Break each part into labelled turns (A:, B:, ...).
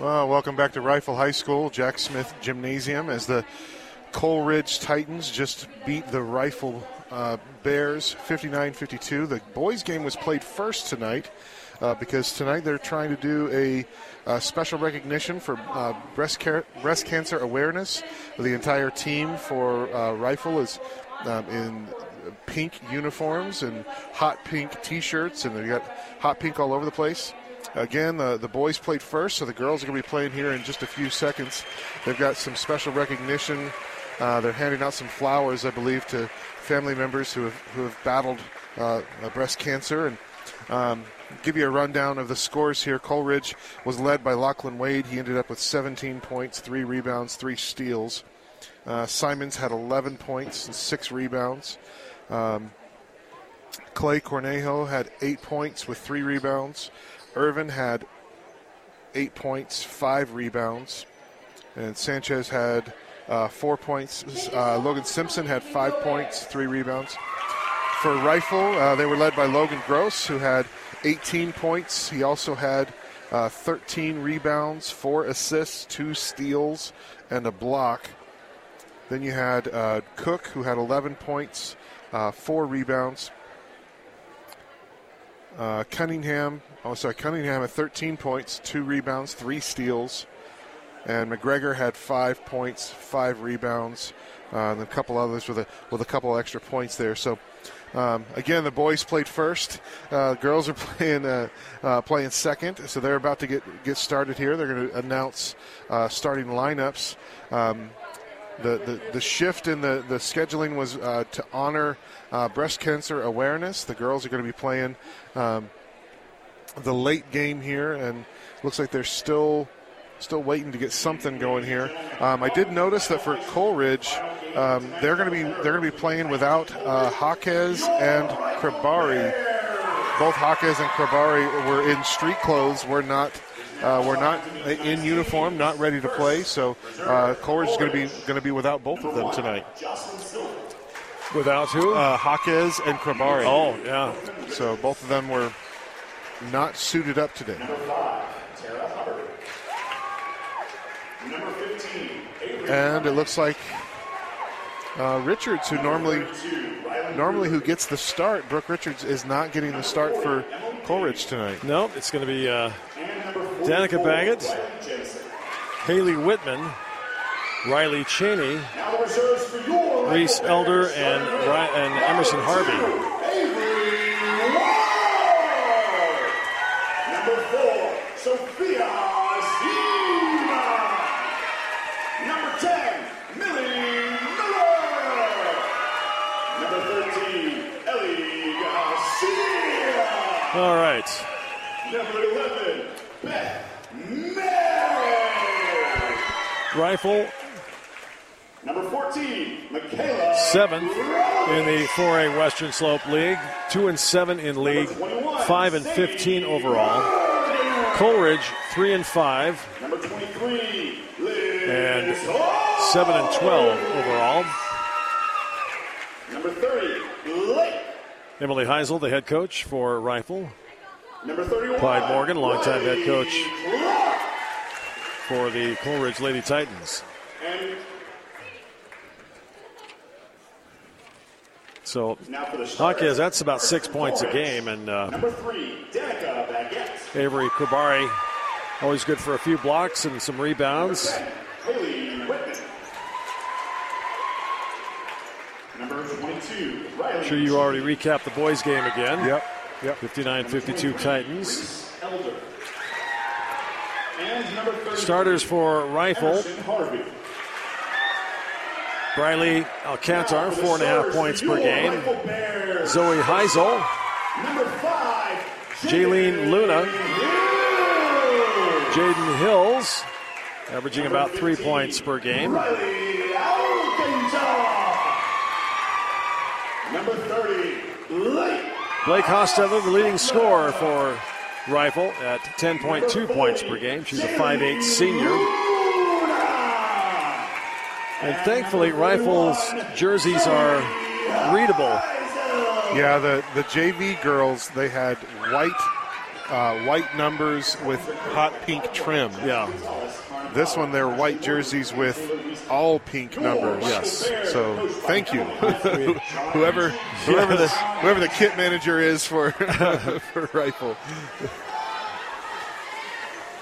A: Well, welcome back to Rifle High School, Jack Smith Gymnasium, as the Coal Ridge Titans just beat the Rifle uh, Bears 59 52. The boys' game was played first tonight uh, because tonight they're trying to do a, a special recognition for uh, breast, care, breast cancer awareness. The entire team for uh, Rifle is um, in pink uniforms and hot pink t shirts, and they've got hot pink all over the place. Again, the, the boys played first, so the girls are going to be playing here in just a few seconds. They've got some special recognition. Uh, they're handing out some flowers, I believe, to family members who have, who have battled uh, breast cancer. And um, give you a rundown of the scores here. Coal Ridge was led by Lachlan Wade. He ended up with 17 points, three rebounds, three steals. Uh, Simons had 11 points and six rebounds. Um, Clay Cornejo had eight points with three rebounds. Irvin had eight points, five rebounds, and Sanchez had uh, four points. Uh, Logan Simpson had five points, three rebounds. For Rifle, uh, they were led by Logan Gross, who had 18 points. He also had uh, 13 rebounds, four assists, two steals, and a block. Then you had uh, Cook, who had 11 points, uh, four rebounds. Cunningham Oh, sorry. Cunningham had 13 points, two rebounds, three steals. And McGregor had five points, five rebounds, uh, and a couple others with a with a couple extra points there. So, um, again, the boys played first. Uh, girls are playing uh, uh, playing second. So they're about to get get started here. They're going to announce uh, starting lineups. Um, the, the, the shift in the, the scheduling was uh, to honor breast cancer awareness. The girls are going to be playing um, the late game here, and looks like they're still still waiting to get something going here. Um, I did notice that for Coal Ridge, um, they're going to be they're going to be playing without uh, Jaquez and Krabari. Both Jaquez and Krabari were in street clothes. We're not. Uh, we're not in uniform, not ready to play. So uh, Coal Ridge is going to be going to be without both of them tonight.
B: Without who?
A: Uh, Jaquez and Krabari.
B: Oh, yeah.
A: So both of them were not suited up today. And it looks like uh, Richards, who normally normally who gets the start, Brooke Richards is not getting the start for Coal Ridge tonight.
B: No, it's going to be uh, Danica Baggett, Haley Whitman, Riley Cheney, Reese Elder, and, and Emerson Harvey. All right. Number 11, Beth Mary. Rifle.
C: Number 14, Michaela.
B: Seventh in the 4A Western Slope League. Two and seven in league. Five and 15 overall. Coal Ridge, three and five.
C: Number 23,
B: and seven and 12 overall.
C: Number 30,
B: Emily Heisel, the head coach for Rifle.
C: Number 31,
B: Clyde Morgan, longtime head coach for the Coal Ridge Lady Titans. So, Jaquez, that's about six points a game. And uh,
C: number three,
B: Avery Krabari, always good for a few blocks and some rebounds. I'm sure you already recapped the boys' game again.
A: Yep.
B: Yep. 59 52 Titans. Starters for Rifle. Briley Alcantar, four and a half points per game. Zoe Heisel. Jaylene Luna. Jaden Hills, averaging about three points per game.
C: Number 30, Blake.
B: Hostetler, the leading scorer for Rifle at 10.2 points per game. She's a 5'8 senior. And thankfully, Rifle's jerseys are readable.
A: Yeah, the, the JV girls, they had white uh, white numbers with hot pink trim.
B: Yeah.
A: This one, they're white jerseys with all pink numbers.
B: Yes.
A: So thank you, whoever whoever the whoever the kit manager is for for rifle.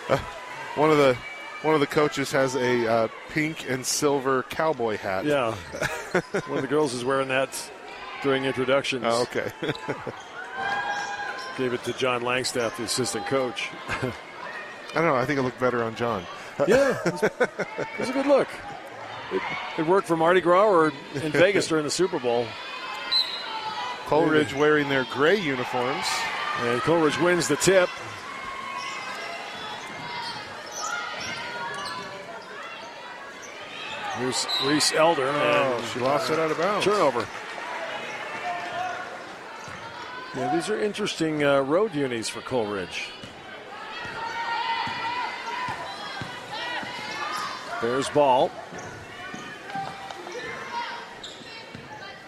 A: Uh, one of the one of the coaches has a uh, pink and silver cowboy hat.
B: Yeah. One of the girls is wearing that during introductions.
A: Oh, okay.
B: Gave it to John Langstaff, the assistant coach.
A: I don't know. I think it looked better on John.
B: Yeah, it was, it was a good look. It, it worked for Mardi Gras or in Vegas during the Super Bowl.
A: Coal Ridge wearing their gray uniforms.
B: And Coal Ridge wins the tip. Here's Reese Elder.
A: Oh,
B: and
A: she lost it out of bounds.
B: turnover. Yeah, these are interesting uh, road unis for Coal Ridge. There's ball.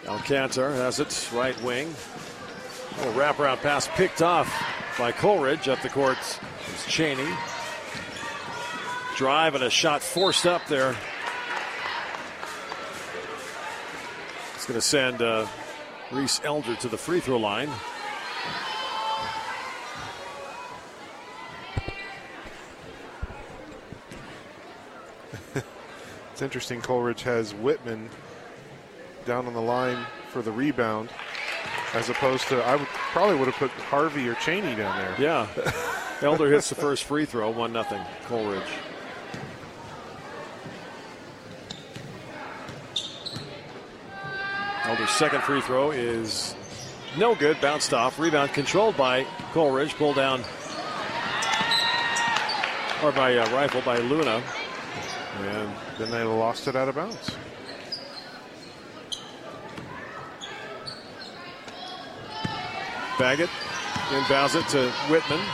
B: Alcantar has it right wing. A wraparound pass picked off by Coal Ridge up the court. It's Cheney. Drive and a shot forced up there. Going to send uh, Reese Elder to the free throw line.
A: It's interesting. Coal Ridge has Whitman down on the line for the rebound, as opposed to I would probably would have put Harvey or Cheney down there.
B: Yeah. Elder hits the first free throw, 1 nothing. Coal Ridge. Second free throw is no good, bounced off. Rebound controlled by Coal Ridge, pulled down or by uh, rifle by Luna.
A: And then they lost it out of bounds.
B: Baggett inbounds it to Whitman.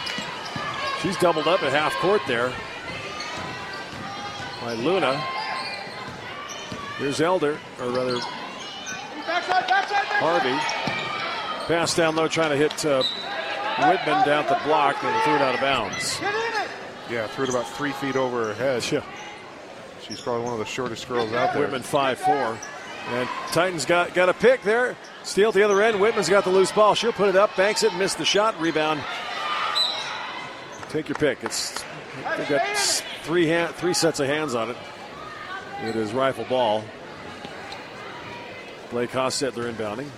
B: She's doubled up at half court there by Luna. Here's Elder, or rather Harvey. Pass down low, trying to hit uh, Whitman down the block and threw it out of bounds.
A: Yeah, threw it about three feet over her head.
B: Yeah.
A: She's probably one of the shortest girls out there.
B: Whitman 5-4. And Titans got, got a pick there. Steal at the other end. Whitman's got the loose ball. She'll put it up, banks it, missed the shot. Rebound. Take your pick. It's they've got three hand, three sets of hands on it. It is rifle ball. Blake Hostetler inbounding.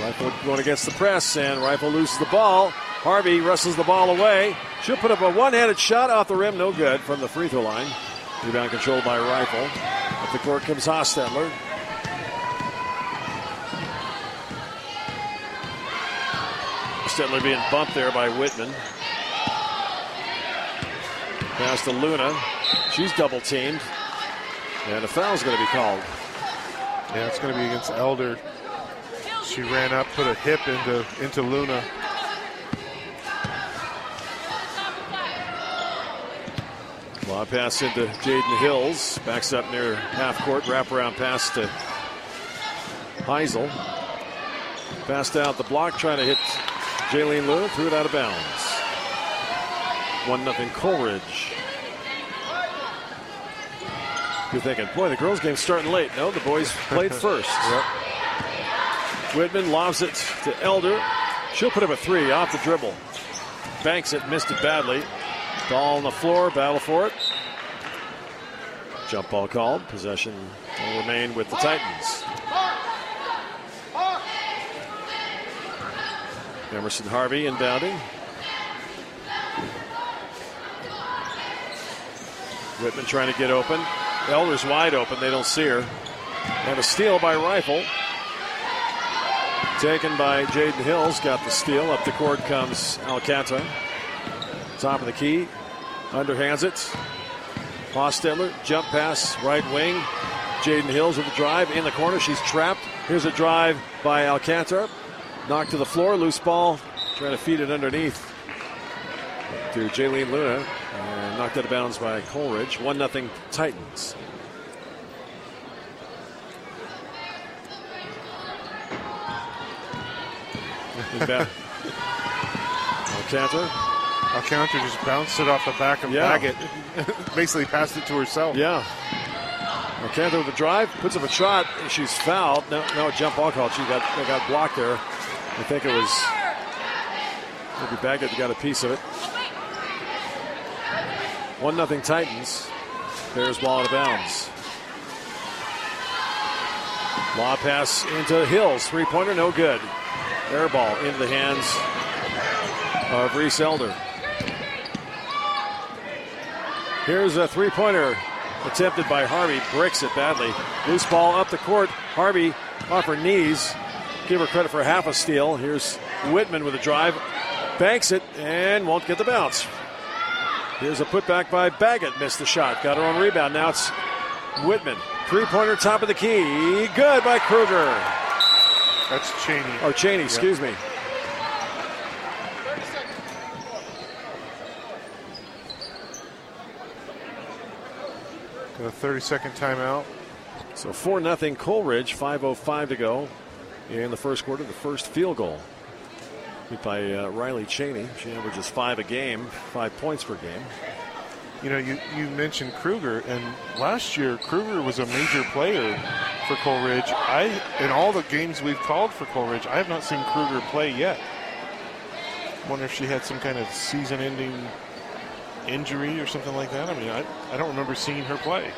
B: Rifle going against the press, and Rifle loses the ball. Harvey wrestles the ball away. She'll put up a one-handed shot off the rim, no good from the free throw line. Rebound controlled by Rifle. Up the court comes Hostetler. Hostetler being bumped there by Whitman. Pass to Luna. She's double teamed. And a foul's going to be called.
A: Yeah, it's going to be against Elder. She ran up, put a hip into into Luna.
B: Lob pass into Jaden Hills. Backs up near half court. Wraparound pass to Heisel. Passed out the block, trying to hit Jaylene Luna. Threw it out of bounds. 1 0 Coal Ridge. You're thinking, boy, the girls' game's starting late. No, the boys played first.
A: Yep.
B: Whitman lobs it to Elder. She'll put up a three off the dribble. Banks it, missed it badly. Ball on the floor, battle for it. Jump ball called. Possession will remain with the Titans. Emerson Harvey inbounding. Whitman trying to get open. Elder's wide open. They don't see her. And a steal by Rifle. Taken by Jaden Hills. Got the steal. Up the court comes Alcanta. Top of the key. Underhands it. Hostetler. Jump pass. Right wing. Jaden Hills with the drive. In the corner. She's trapped. Here's a drive by Alcantara. Knocked to the floor. Loose ball. Trying to feed it underneath to Jaylene Luna. And knocked out of bounds by Coal Ridge. 1 0 Titans. Alcantara.
A: Alcantara just bounced it off the back of
B: Yeah.
A: Baggett. Basically passed it to herself.
B: Yeah. Alcantara with a drive, puts up a shot. She's fouled. No, no jump ball call. She got got blocked there. I think it was maybe Baggett got a piece of it. One nothing Titans. Bears ball out of bounds. Law pass into Hills. Three pointer, no good. Air ball into the hands of Reese Elder. Here's a three pointer attempted by Harvey. Breaks it badly. Loose ball up the court. Harvey off her knees. Give her credit for half a steal. Here's Whitman with a drive. Banks it and won't get the bounce. Here's a putback by Baggett. Missed the shot. Got her own rebound. Now it's Whitman. Three pointer, top of the key. Good by Kruger.
A: That's Cheney.
B: Or Cheney, excuse me.
A: Got a 30 second timeout.
B: So 4 0 Coal Ridge, 5.05 to go in the first quarter. The first field goal by uh, Riley Cheney. She averages five a game, five points per game.
A: You know, you, you mentioned Kruger, and last year Kruger was a major player for Coal Ridge. I in all the games we've called for Coal Ridge, I have not seen Kruger play yet. Wonder if she had some kind of season-ending injury or something like that. I mean, I, I don't remember seeing her play.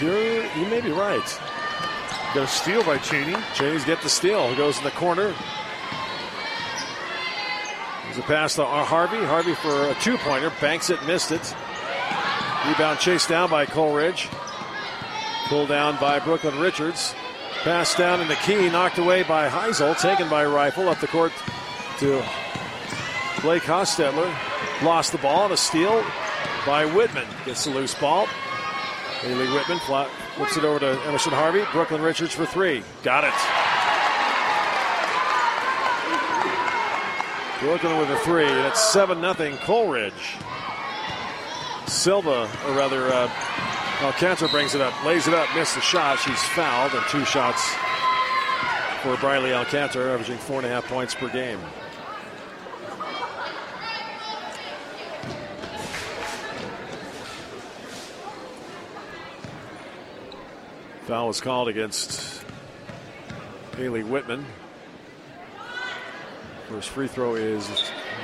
B: You're, you may be right.
A: Got a steal by Cheney.
B: Cheney's get the steal. He Goes in the corner. There's a pass to Harvey. Harvey for a two pointer. Banks it, missed it. Rebound chased down by Coal Ridge. Pulled down by Brooklyn Richards. Pass down in the key, knocked away by Heisel. Taken by Rifle up the court to Blake Hostetler. Lost the ball and a steal by Whitman. Gets the loose ball. Haley Whitman flat, flips it over to Emerson Harvey. Brooklyn Richards for three. Got it. Brooklyn with a three, it's 7 0 Coal Ridge. Silva, or rather, uh, Alcantara brings it up, lays it up, missed the shot. She's fouled, and two shots for Briley Alcantara, averaging four and a half points per game. Foul was called against Haley Whitman. First free throw is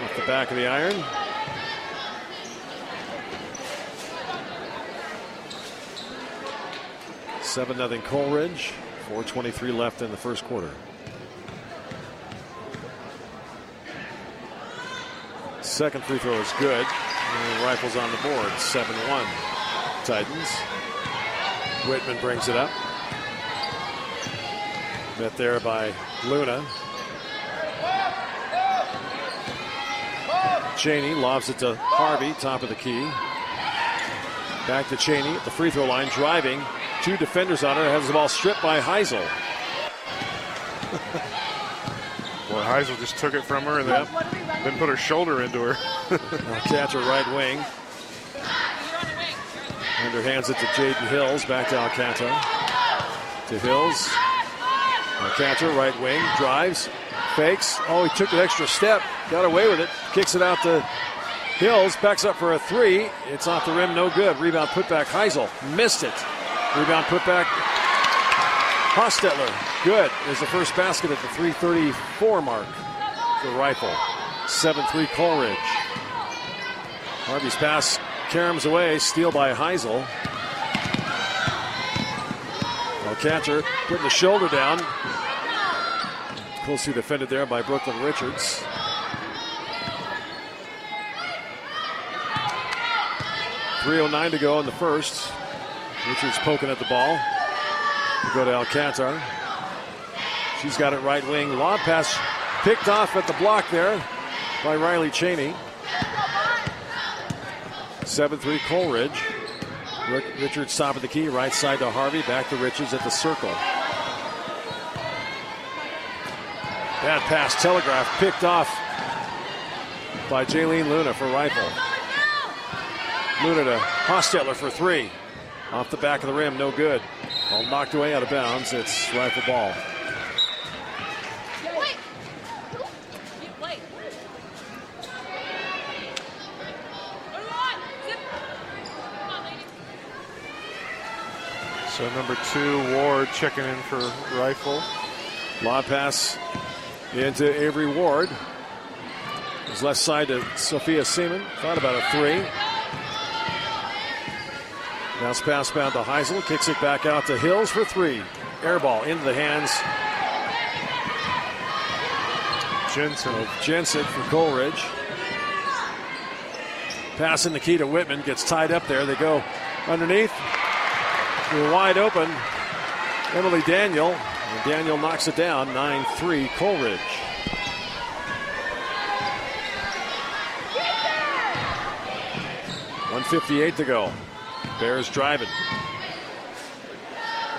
B: off the back of the iron. Seven nothing Coal Ridge. 4:23 left in the first quarter. Second free throw is good. And rifles on the board. 7-1 Titans. Whitman brings it up. Met there by Luna. Cheney lobs it to Harvey, top of the key. Back to Cheney at the free throw line, driving. Two defenders on her, has the ball stripped by Heisel.
A: Well, Heisel just took it from her and then, then put her shoulder into her.
B: Catch her right wing. Under hands it to Jaden Hills, back to Alcantara. To Hills. Alcantara, right wing, drives, fakes. Oh, he took an extra step, got away with it, kicks it out to Hills, backs up for a three. It's off the rim, no good. Rebound putback, Heisel, missed it. Rebound putback, Hostetler, good. Is the first basket at the 334 mark The Rifle. 7 3 Coal Ridge. Harvey's pass caroms away, steal by Heisel. Alcantara putting the shoulder down. Closely defended there by Brooklyn Richards. Three oh nine to go in the first. Richards poking at the ball. We go to Alcantara. She's got it right wing. Lob pass picked off at the block there by Riley Cheney. 7 3 Coal Ridge. Rick- Richards top of the key, right side to Harvey, back to Richards at the circle. Bad pass, telegraph, picked off by Jaylene Luna for rifle. Luna to for three. Off the back of the rim, no good. All knocked away out of bounds. It's rifle ball.
A: So number two, Ward checking in for rifle.
B: Lob pass into Avery Ward. His left side to Sophia Seaman. Thought about a three. Bounce pass bound to Heisel. Kicks it back out to Hills for three. Air ball into the hands
A: Jensen.
B: of Jensen for Coal Ridge. Passing the key to Whitman. Gets tied up there. They go underneath. We're wide open. Emily Daniel. And Daniel knocks it down. 9 3 Coal Ridge. One fifty-eight to go. Bears driving.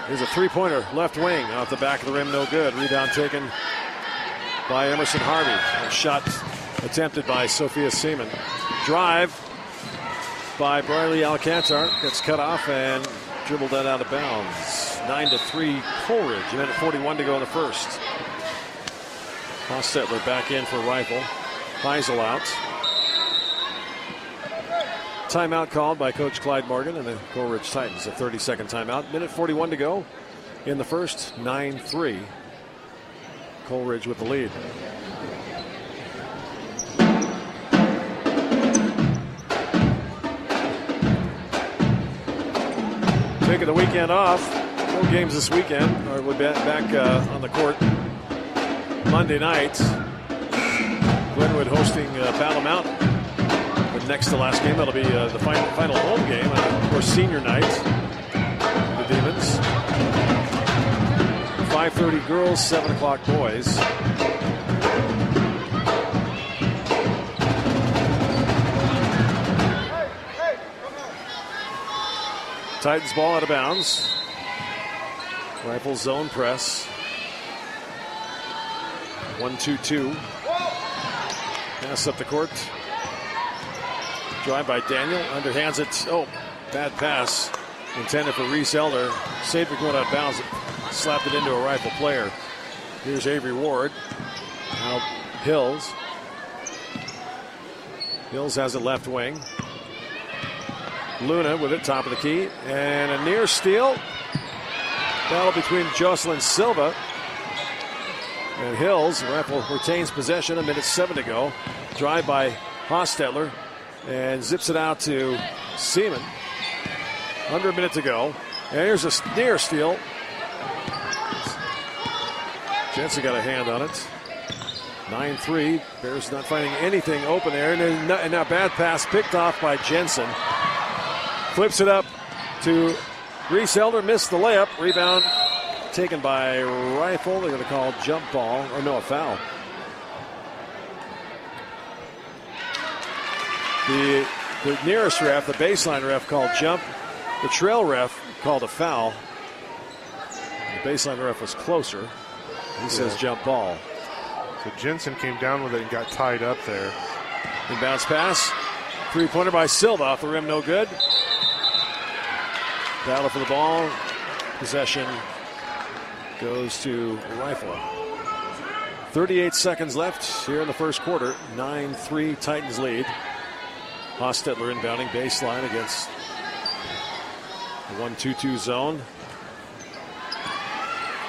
B: Here's a three-pointer left wing off the back of the rim, no good. Rebound taken by Emerson Harvey. A shot attempted by Sophia Seaman. Drive by Briley Alcantar gets cut off and dribbled that out of bounds. Nine to three Coal Ridge. A minute 41 to go in the first. Hostetler back in for rifle. Heisel out. Timeout called by Coach Clyde Morgan and the Coal Ridge Titans. A 30 second timeout. Minute 41 to go in the first. 9 3. Coal Ridge with the lead. Taking the weekend off. No games this weekend. Or we'll be back uh, on the court Monday night. Glenwood hosting uh, Battle Mountain. The next to last game, that'll be uh, the final, final home game. Of course, senior night. The Demons. 5.30 girls, 7 o'clock boys. Titans ball out of bounds. Rifle zone press. 1 2 2. Pass up the court. Drive by Daniel. Underhands it. Oh, bad pass. Intended for Reese Elder. Saved it going out of bounds. Slapped it into a rifle player. Here's Avery Ward. Now Hills. Hills has it left wing. Luna with it, top of the key. And a near steal. Battle between Jocelyn Silva and Hills. Rifle retains possession. A minute seven to go. Drive by Hostetler and zips it out to Seaman. Under a minute to go. And here's a near steal. Jensen got a hand on it. 9 3. Bears not finding anything open there. And, and now bad pass picked off by Jensen. Flips it up to Reese Elder. Missed the layup. Rebound taken by Rifle. They're going to call jump ball. Or no, a foul. The, the nearest ref, the baseline ref, called jump. The trail ref called a foul. The baseline ref was closer. He says jump ball.
A: So Jensen came down with it and got tied up there.
B: Inbounds pass. Three pointer by Silva off the rim, no good. Battle for the ball. Possession goes to Rifle. 38 seconds left here in the first quarter. 9 3 Titans lead. Hostetler inbounding baseline against the 1 2 2 zone.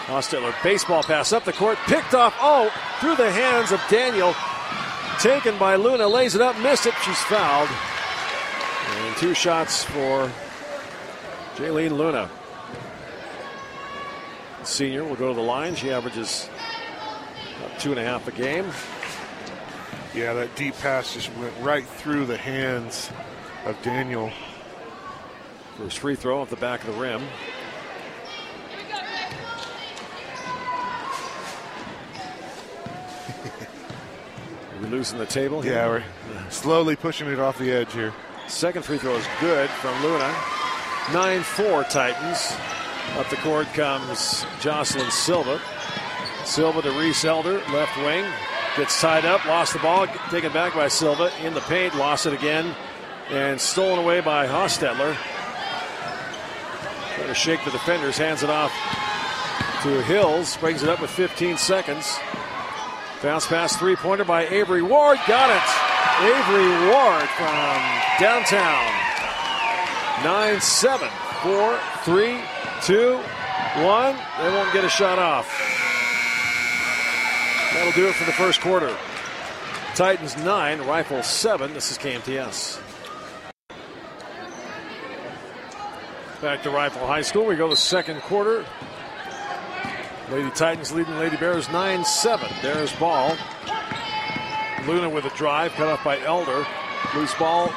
B: Hostetler baseball pass up the court, picked off, oh, through the hands of Daniel. Taken by Luna, lays it up, missed it, she's fouled. And two shots for Jaylene Luna. Senior will go to the line. She averages about two and a half a game.
A: Yeah, that deep pass just went right through the hands of Daniel.
B: First free throw off the back of the rim. We're we losing the table here?
A: Yeah, we're slowly pushing it off the edge here.
B: Second free throw is good from Luna. 9 4 Titans. Up the court comes Jocelyn Silva. Silva to Reese Elder, left wing. Gets tied up, lost the ball, taken back by Silva in the paint, lost it again, and stolen away by Hostetler. Trying to shake the defenders, hands it off to Hills, brings it up with 15 seconds. Bounce pass three pointer by Avery Ward. Got it. Avery Ward from downtown. 9 7, 4, 3, 2, 1. They won't get a shot off. That'll do it for the first quarter. Titans 9, Rifle 7. This is KMTS. Back to Rifle High School. We go to second quarter. Lady Titans leading Lady Bears 9 7. There's ball. Luna with a drive, cut off by Elder. Loose ball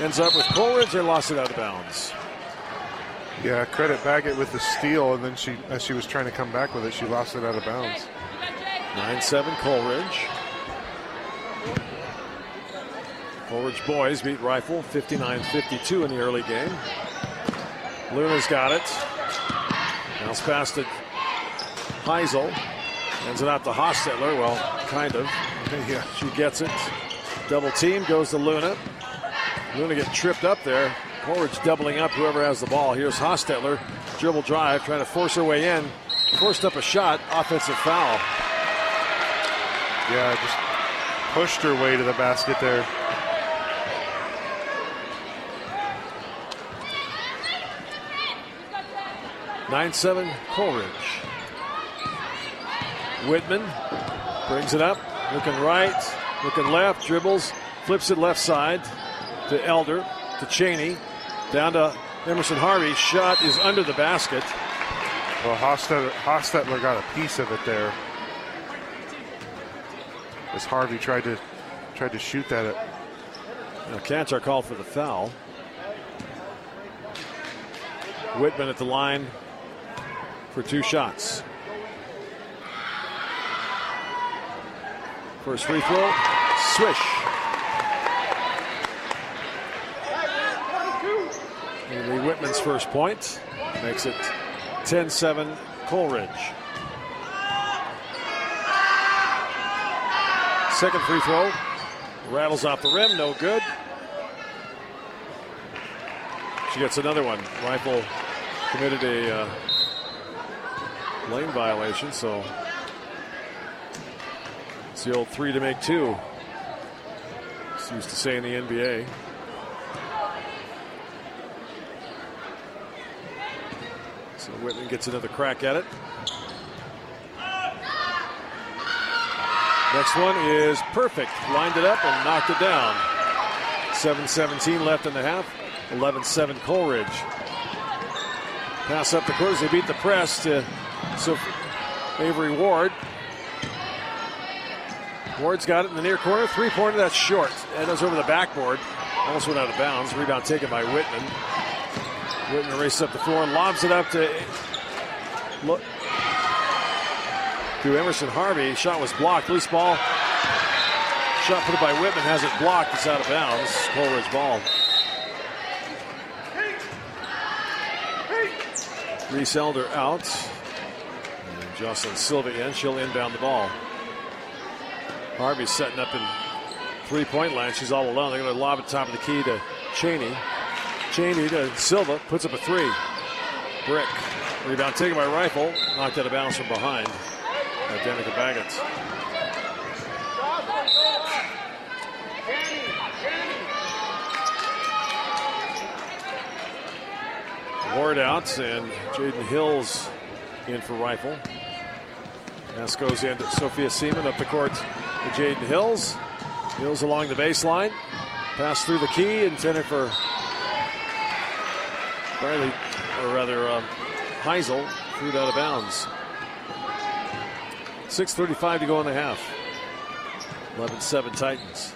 B: ends up with Coal Ridge. They lost it out of bounds.
A: Yeah, credit Baggett with the steal, and then she, as she was trying to come back with it, she lost it out of bounds.
B: 9 7 Coal Ridge. Coleridge boys beat Rifle 59 52 in the early game. Luna's got it. Bounce past it. Heisel. Ends it out to Hostetler. Well, kind of.
A: yeah.
B: She gets it. Double team goes to Luna. Luna gets tripped up there. Coal Ridge doubling up whoever has the ball. Here's Hostetler. Dribble drive, trying to force her way in. Forced up a shot. Offensive foul.
A: Yeah, just pushed her way to the basket there.
B: Nine seven Coal Ridge. Whitman brings it up, looking right, looking left, dribbles, flips it left side to Elder, to Cheney, down to Emerson Harvey. Shot is under the basket.
A: Well, Hostetler, Hostetler got a piece of it there. As Harvey tried to tried to shoot that at
B: Now Cantor called for the foul. Whitman at the line for two shots. First free throw, swish. First point makes it 10 7 Coal Ridge. Second free throw rattles off the rim, no good. She gets another one. Rifle committed a uh, lane violation, so it's the old three to make two. It's used to say in the NBA. Whitman gets another crack at it. Next one is perfect. Lined it up and knocked it down. 7 17 left in the half. 11 7 Coal Ridge. Pass up the court they beat the press to so Avery Ward. Ward's got it in the near corner. Three pointer, that's short. And goes over the backboard. Almost went out of bounds. Rebound taken by Whitman. Whitman races up the floor and lobs it up to look to Emerson Harvey. Shot was blocked. Loose ball. Shot put by Whitman has it blocked. It's out of bounds. Coal Ridge ball. Reese Elder out. And Jocelyn Silva in. She'll inbound the ball. Harvey's setting up in three point line. She's all alone. They're going to lob it top of the key to Cheney. Cheney to Silva. Puts up a three. Brick. Rebound taken by Rifle. Knocked out of bounds from behind. By Danica Baggett. Ward out and Jaden Hills in for Rifle. Pass goes in to Sophia Seaman up the court to Jaden Hills. Hills along the baseline. Pass through the key, intended for Riley, or rather um, Heisel, threw it out of bounds. 6.35 to go in the half. 11 7 Titans.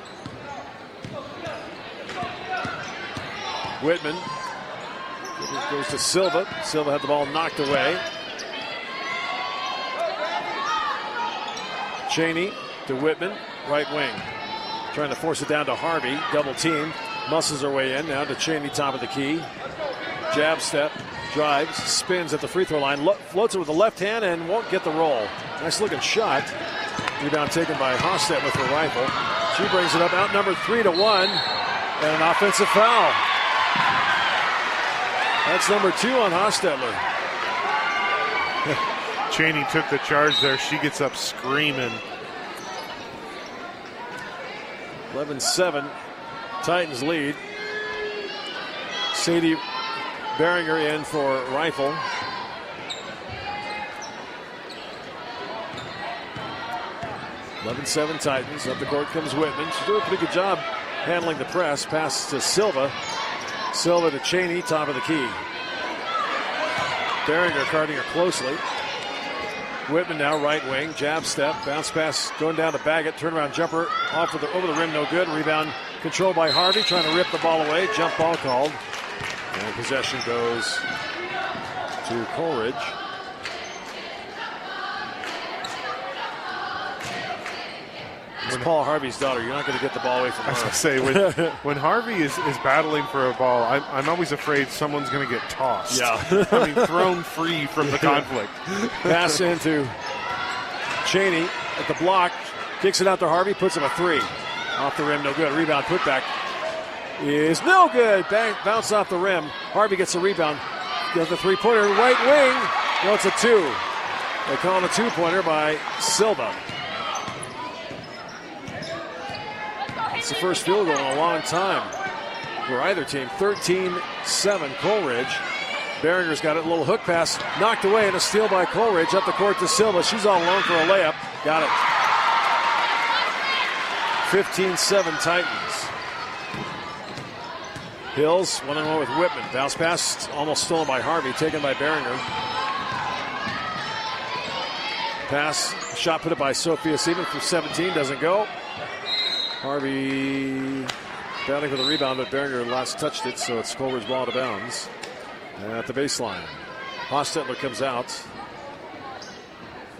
B: Whitman goes to Silva. Silva had the ball knocked away. Cheney to Whitman, right wing. Trying to force it down to Harvey. Double team. Muscles her way in. Now to Cheney, top of the key. Jab step. Drives. Spins at the free throw line. Lo- floats it with the left hand and won't get the roll. Nice looking shot. Rebound taken by Hostet with her rifle. She brings it up, outnumbered three to one, and an offensive foul. That's number two on Hostetler.
A: Cheney took the charge there. She gets up screaming.
B: 11 7. Titans lead. Sadie Beringer in for rifle. Eleven seven Titans. Up the court comes Whitman. She's doing a pretty good job handling the press. Pass to Silva. Silva to Cheney, top of the key. Beringer guarding her closely. Whitman now right wing, jab step, bounce pass going down to Baggett, turnaround jumper off of the over the rim, no good. Rebound controlled by Harvey, trying to rip the ball away. Jump ball called, and possession goes to Coal Ridge. It's Paul Harvey's daughter. You're not going to get the ball away from
A: I was
B: her.
A: going to say, when, when Harvey is, is battling for a ball, I'm, I'm always afraid someone's going to get tossed.
B: Yeah.
A: I mean, thrown free from the conflict.
B: Pass into Cheney at the block. Kicks it out to Harvey. Puts him a three. Off the rim. No good. Rebound. Putback is no good. Bang, bounce off the rim. Harvey gets a rebound. Gets the three pointer. Right wing. No, it's a two. They call it a two pointer by Silva. It's the first field goal in a long time for either team. 13 7 Coal Ridge. Beringer's got it. A little hook pass knocked away and a steal by Coal Ridge up the court to Silva. She's all alone for a layup. Got it. 15 7 Titans. Hills one on one with Whitman. Bounce pass almost stolen by Harvey, taken by Beringer. Pass shot put up by Sophia Seaman from 17 doesn't go. Harvey battling for the rebound, but Beringer last touched it, so it's Coal Ridge ball to bounds at the baseline. Hostetler comes out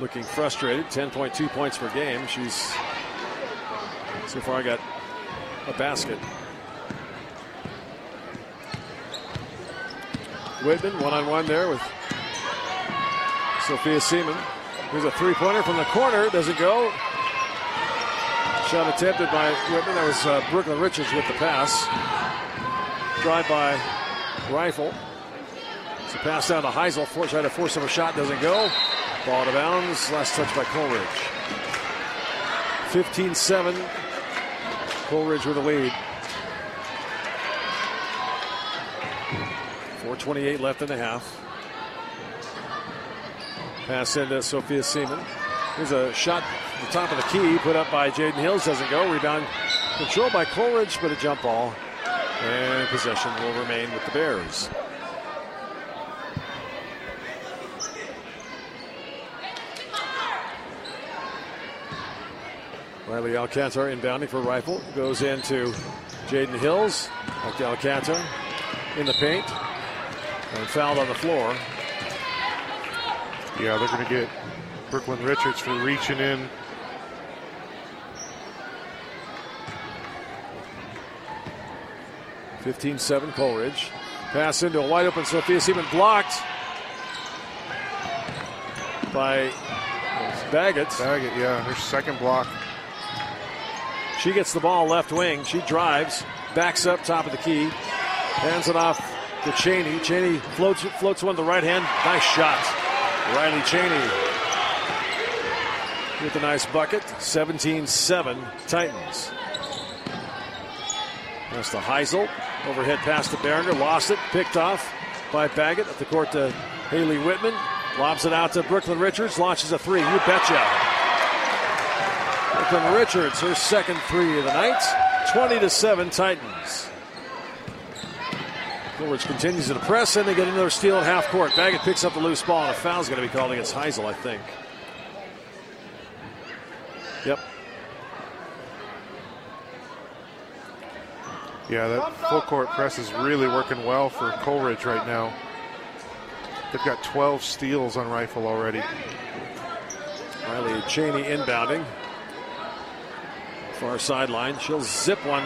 B: looking frustrated. 10.2 points per game. She's so far I got a basket. Whitman one on one there with Sophia Seaman. Here's a three pointer from the corner. Doesn't go. Shot attempted by Whitman. That was uh, Brooklyn Richards with the pass. Drive by Rifle. It's a pass down to Heisel. For, try to force him a shot. Doesn't go. Ball out of bounds. Last touch by Coal Ridge. 15 7. Coal Ridge with a lead. 4.28 left in the half. Pass into Sophia Seaman. Here's a shot at the top of the key, put up by Jaden Hills. Doesn't go. Rebound controlled by Coal Ridge, but a jump ball. And possession will remain with the Bears. Riley Alcantar inbounding for rifle. Goes into Jaden Hills. Back to Alcantar in the paint. And fouled on the floor.
A: Yeah, they're going to get Brooklyn Richards for reaching in.
B: Fifteen-seven Coal Ridge. Pass into a wide open Sophia Seaman blocked by Baggett.
A: Baggett, yeah, her second block.
B: She gets the ball left wing. She drives, backs up top of the key, hands it off to Cheney. Cheney floats floats one to the right hand. Nice shot. Riley Cheney with a nice bucket. 17-7 Titans. That's the Heisel. Overhead pass to Beringer. Lost it. Picked off by Baggett at the court to Haley Whitman. Lobs it out to Brooklyn Richards. Launches a three. You betcha. Brooklyn Richards, her second three of the night. 20 to 7 Titans. Coal Ridge continues to press, and they get another steal at half court. Baggett picks up the loose ball, and a foul's going to be called against Heisel, I think. Yep.
A: Yeah, that full court press is really working well for Coal Ridge right now. They've got 12 steals on rifle already.
B: Riley Cheney inbounding. Far sideline. She'll zip one.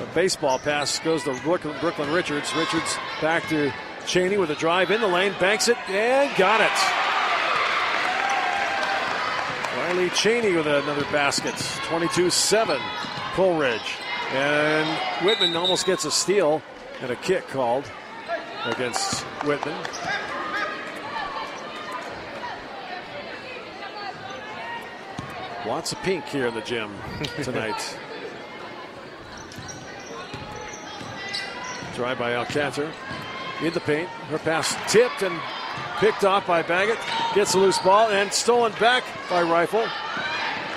B: A baseball pass goes to Brooklyn, Brooklyn Richards. Richards back to Cheney with a drive in the lane. Banks it and got it. Riley Cheney with another basket. 22 7. Coal Ridge. And Whitman almost gets a steal and a kick called. against Whitman. Lots of pink here in the gym tonight. Drive by Alcantara. In the paint. Her pass tipped and picked off by Baggett. Gets a loose ball and stolen back by Rifle.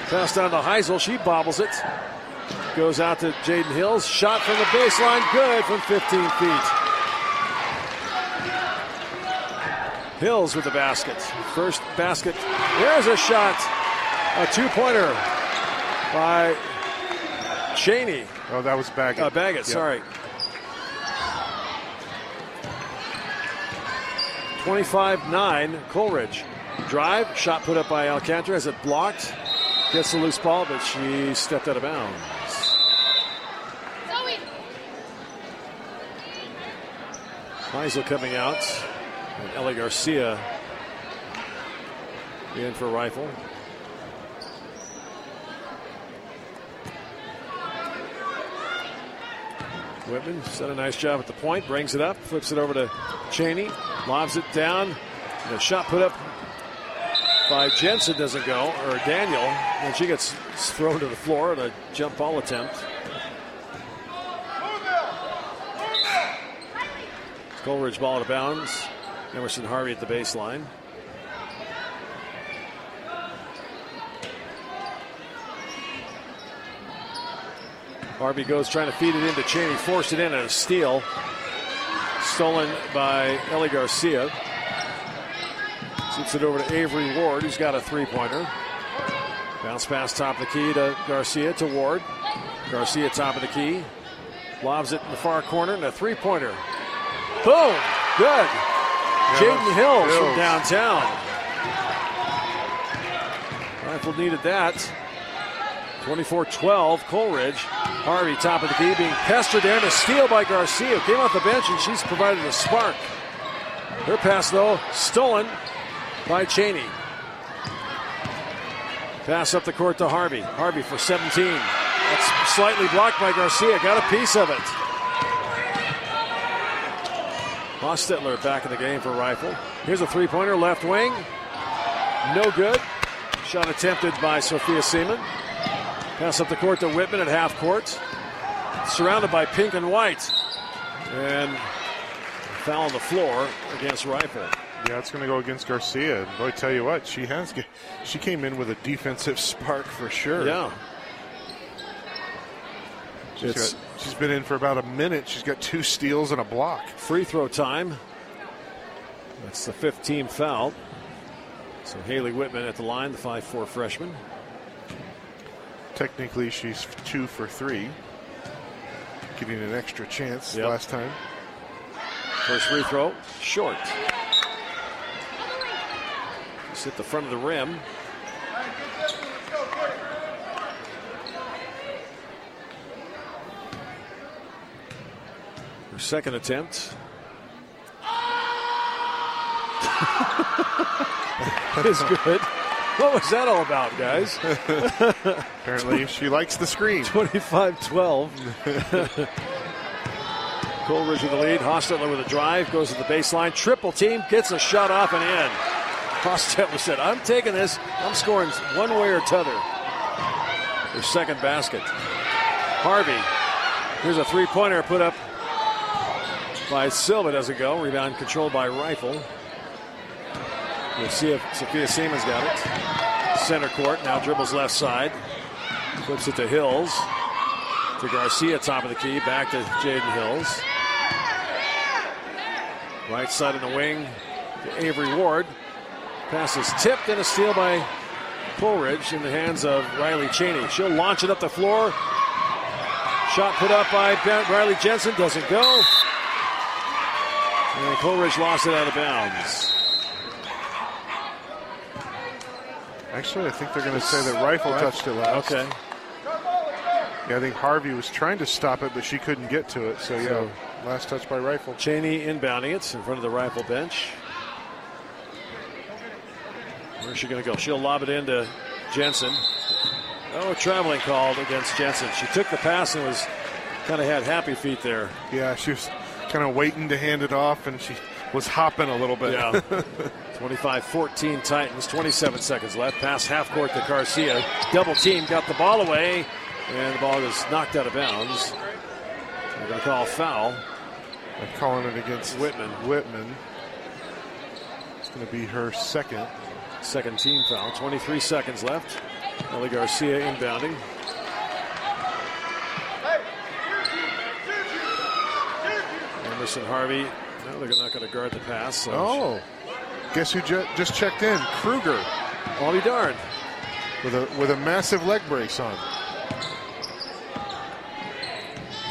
B: Pass down to Heisel. She bobbles it. Goes out to Jaden Hills. Shot from the baseline. Good from 15 feet. Hills with the basket. First basket. There's a shot. A two pointer by Cheney.
A: Oh, that was Baggett.
B: Uh, Baggett,
A: Yeah.
B: sorry. 25-9 Coal Ridge. Drive, shot put up by Alcantara. Has it blocked? Gets the loose ball, but she stepped out of bounds. Heisel coming out. And Ellie Garcia in for rifle. Whitman did a nice job at the point, brings it up, flips it over to Cheney, lobs it down. The shot put up by Jensen doesn't go, or Daniel, and she gets thrown to the floor at a jump ball attempt. Coal Ridge ball out of bounds. Emerson Harvey at the baseline. Harvey goes trying to feed it into Cheney, forced it in and a steal. Stolen by Ellie Garcia. Zips it over to Avery Ward, who's got a three pointer. Bounce pass top of the key to Garcia to Ward. Garcia top of the key. Lobs it in the far corner and a three pointer. Boom! Good. Jaden Hills from downtown. Rifle needed that. 24 12, Coal Ridge. Harvey, top of the key, being pestered there. And a steal by Garcia. Came off the bench and she's provided a spark. Her pass, though, stolen by Cheney. Pass up the court to Harvey. Harvey for 17. That's slightly blocked by Garcia. Got a piece of it. Hostetler back in the game for Rifle. Here's a three pointer, left wing. No good. Shot attempted by Sophia Seaman. Pass up the court to Whitman at half court. Surrounded by pink and white. And foul on the floor against Rifle.
A: Yeah, it's going to go against Garcia. Boy, tell you what, she has. She came in with a defensive spark for sure.
B: Yeah.
A: she's, got, she's been in for about a minute. She's got two steals and a block.
B: free throw time. That's the fifth team foul. So Haley Whitman at the line, the 5'4 freshman.
A: Technically, she's two for three, getting an extra chance
B: Yep.
A: last time.
B: First free throw, short. Just hit the front of the rim. Her second attempt. is good. What was that all about, guys?
A: Apparently, she likes the screen.
B: 25 12. Coal Ridge with the lead. Hostetler with a drive. Goes to the baseline. Triple team. Gets a shot off and in. Hostetler said, I'm taking this. I'm scoring one way or t'other. Their second basket. Harvey. Here's a three pointer put up by Silva. Doesn't go. Rebound controlled by Rifle. We'll see if Sophia Seaman's got it. Center court. Now dribbles left side. Flips it to Hills. To Garcia, top of the key. Back to Jaden Hills. Right side of the wing to Avery Ward. Pass is tipped and a steal by Coal Ridge in the hands of Riley Cheney. She'll launch it up the floor. Shot put up by Riley Jensen. Doesn't go. And Coal Ridge lost it out of bounds.
A: Actually, I think they're going to say that Rifle touched it last.
B: Okay.
A: Yeah, I think Harvey was trying to stop it, but she couldn't get to it. So, yeah,
B: So-
A: last touch by Rifle.
B: Cheney inbounding it in front of the rifle bench. Where's she going to go? She'll lob it into Jensen. Oh, traveling called against Jensen. She took the pass and was kind of had happy feet there.
A: Yeah, she was kind of waiting to hand it off, and she was hopping a little bit.
B: Yeah. 25 14 Titans, 27 seconds left. Pass half court to Garcia. Double team, got the ball away, and the ball was knocked out of bounds. They're going to call foul.
A: I'm calling it against
B: Whitman.
A: Whitman. It's going to be her second.
B: Second team foul. 23 seconds left. Ellie Garcia inbounding. Emerson Harvey. No, they're not going to guard the pass. So
A: Oh, guess who ju- just checked in? Kruger
B: I'll be darned.
A: with a with a massive leg brace on.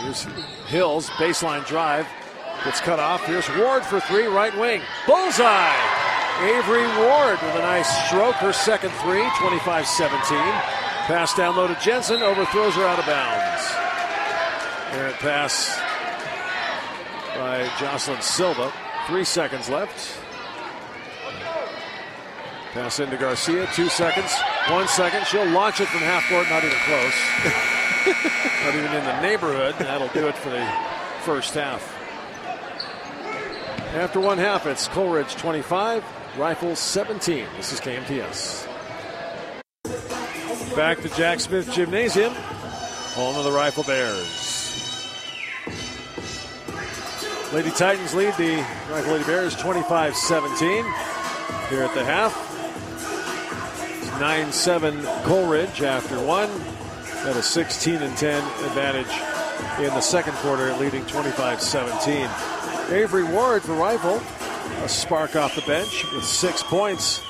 B: Here's Hills, baseline drive. Gets cut off. Here's Ward for three, right wing. Bullseye! Avery Ward with a nice stroke. Her second three, 25 17. Pass down low to Jensen, overthrows her out of bounds. Errant pass by Jocelyn Silva. Three seconds left. Pass into Garcia, two seconds, one second. She'll launch it from half court, not even close. not even in the neighborhood. That'll do it for the first half. After one half, it's Coal Ridge 25, Rifles 17. This is KMTS. Back to Jack Smith Gymnasium, home of the Rifle Bears. Lady Titans lead the Rifle Lady Bears 25 17 here at the half. 9 7 Coal Ridge after one. At a 16 and 10 advantage in the second quarter, leading 25 17. Avery Ward for Rifle, a spark off the bench with six points,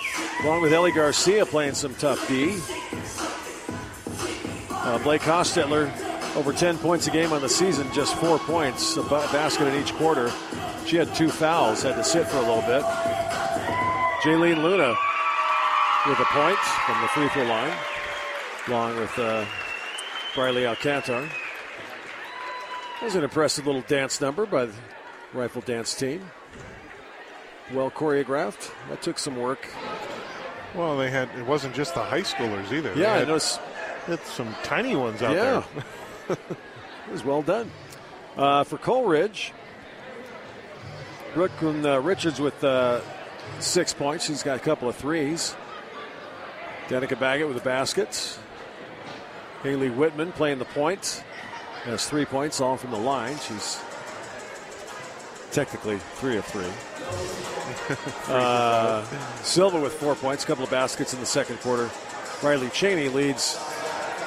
B: along with Ellie Garcia playing some tough D. Uh, Blake Hostetler, over 10 points a game on the season, just four points, a basket in each quarter. She had two fouls, had to sit for a little bit. Jaylene Luna with a point from the free throw line, along with uh, Briley Alcantar. That was an impressive little dance number by the rifle dance team. Well choreographed. That took some work.
A: Well, they had it wasn't just the high schoolers either.
B: Yeah, I noticed.
A: had some tiny ones out
B: Yeah.
A: there.
B: it was well done. Uh, for Coal Ridge, Brooklyn uh, Richards with uh, six points. She's got a couple of threes. Danica Baggett with the baskets. Haley Whitman playing the point. Has three points, all from the line. She's technically three of three. uh, Silva with four points, a couple of baskets in the second quarter. Riley Cheney leads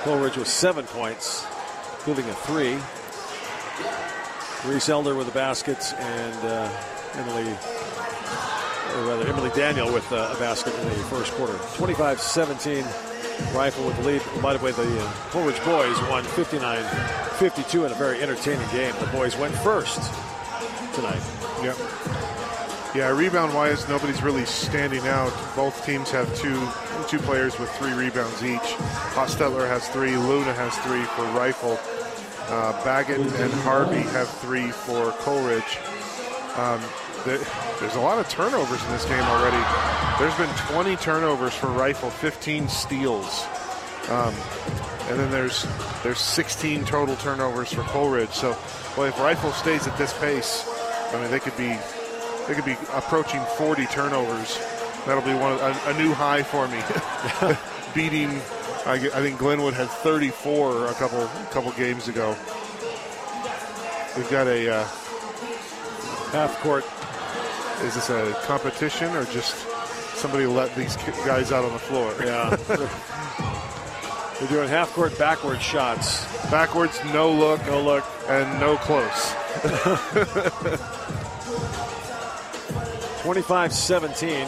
B: Coal Ridge with seven points, including a three. Reese Elder with the baskets, and uh, Emily, or rather Emily Daniel with uh, a basket in the first quarter. 25-17, Rifle with the lead. By the way, the uh, Coal Ridge boys won 59-52 in a very entertaining game. The boys went first tonight.
A: Yep. Yeah, rebound wise, nobody's really standing out. Both teams have two two players with three rebounds each. Hostetler has three, Luna has three for Rifle. Uh, Baggett and Harvey have three for Coal Ridge. Um, there, there's a lot of turnovers in this game already. There's been 20 turnovers for Rifle, 15 steals. Um, and then there's there's 16 total turnovers for Coal Ridge. So, well, if Rifle stays at this pace, I mean, they could be they could be approaching 40 turnovers. That'll be one of, a, a new high for me. Beating, I, I think Glenwood had 34 a couple a couple games ago. We've got a. Uh,
B: Half court.
A: is this a competition or just somebody let these guys out on the floor?
B: Yeah. They're doing half court backward shots.
A: Backwards, no look,
B: No look.
A: and no close.
B: 25 17.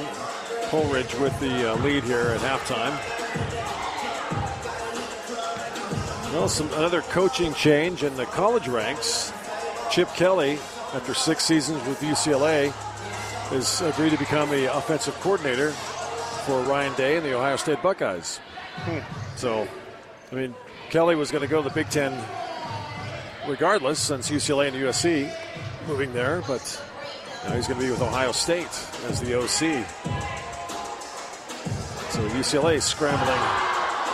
B: Coal Ridge with the uh, lead here at halftime. Well, some another coaching change in the college ranks. Chip Kelly, after six seasons with UCLA, has agreed to become the offensive coordinator for Ryan Day and the Ohio State Buckeyes. Hmm. So, I mean, Kelly was going to go to the Big Ten regardless, since UCLA and USC moving there, but now he's going to be with Ohio State as the OC. So UCLA scrambling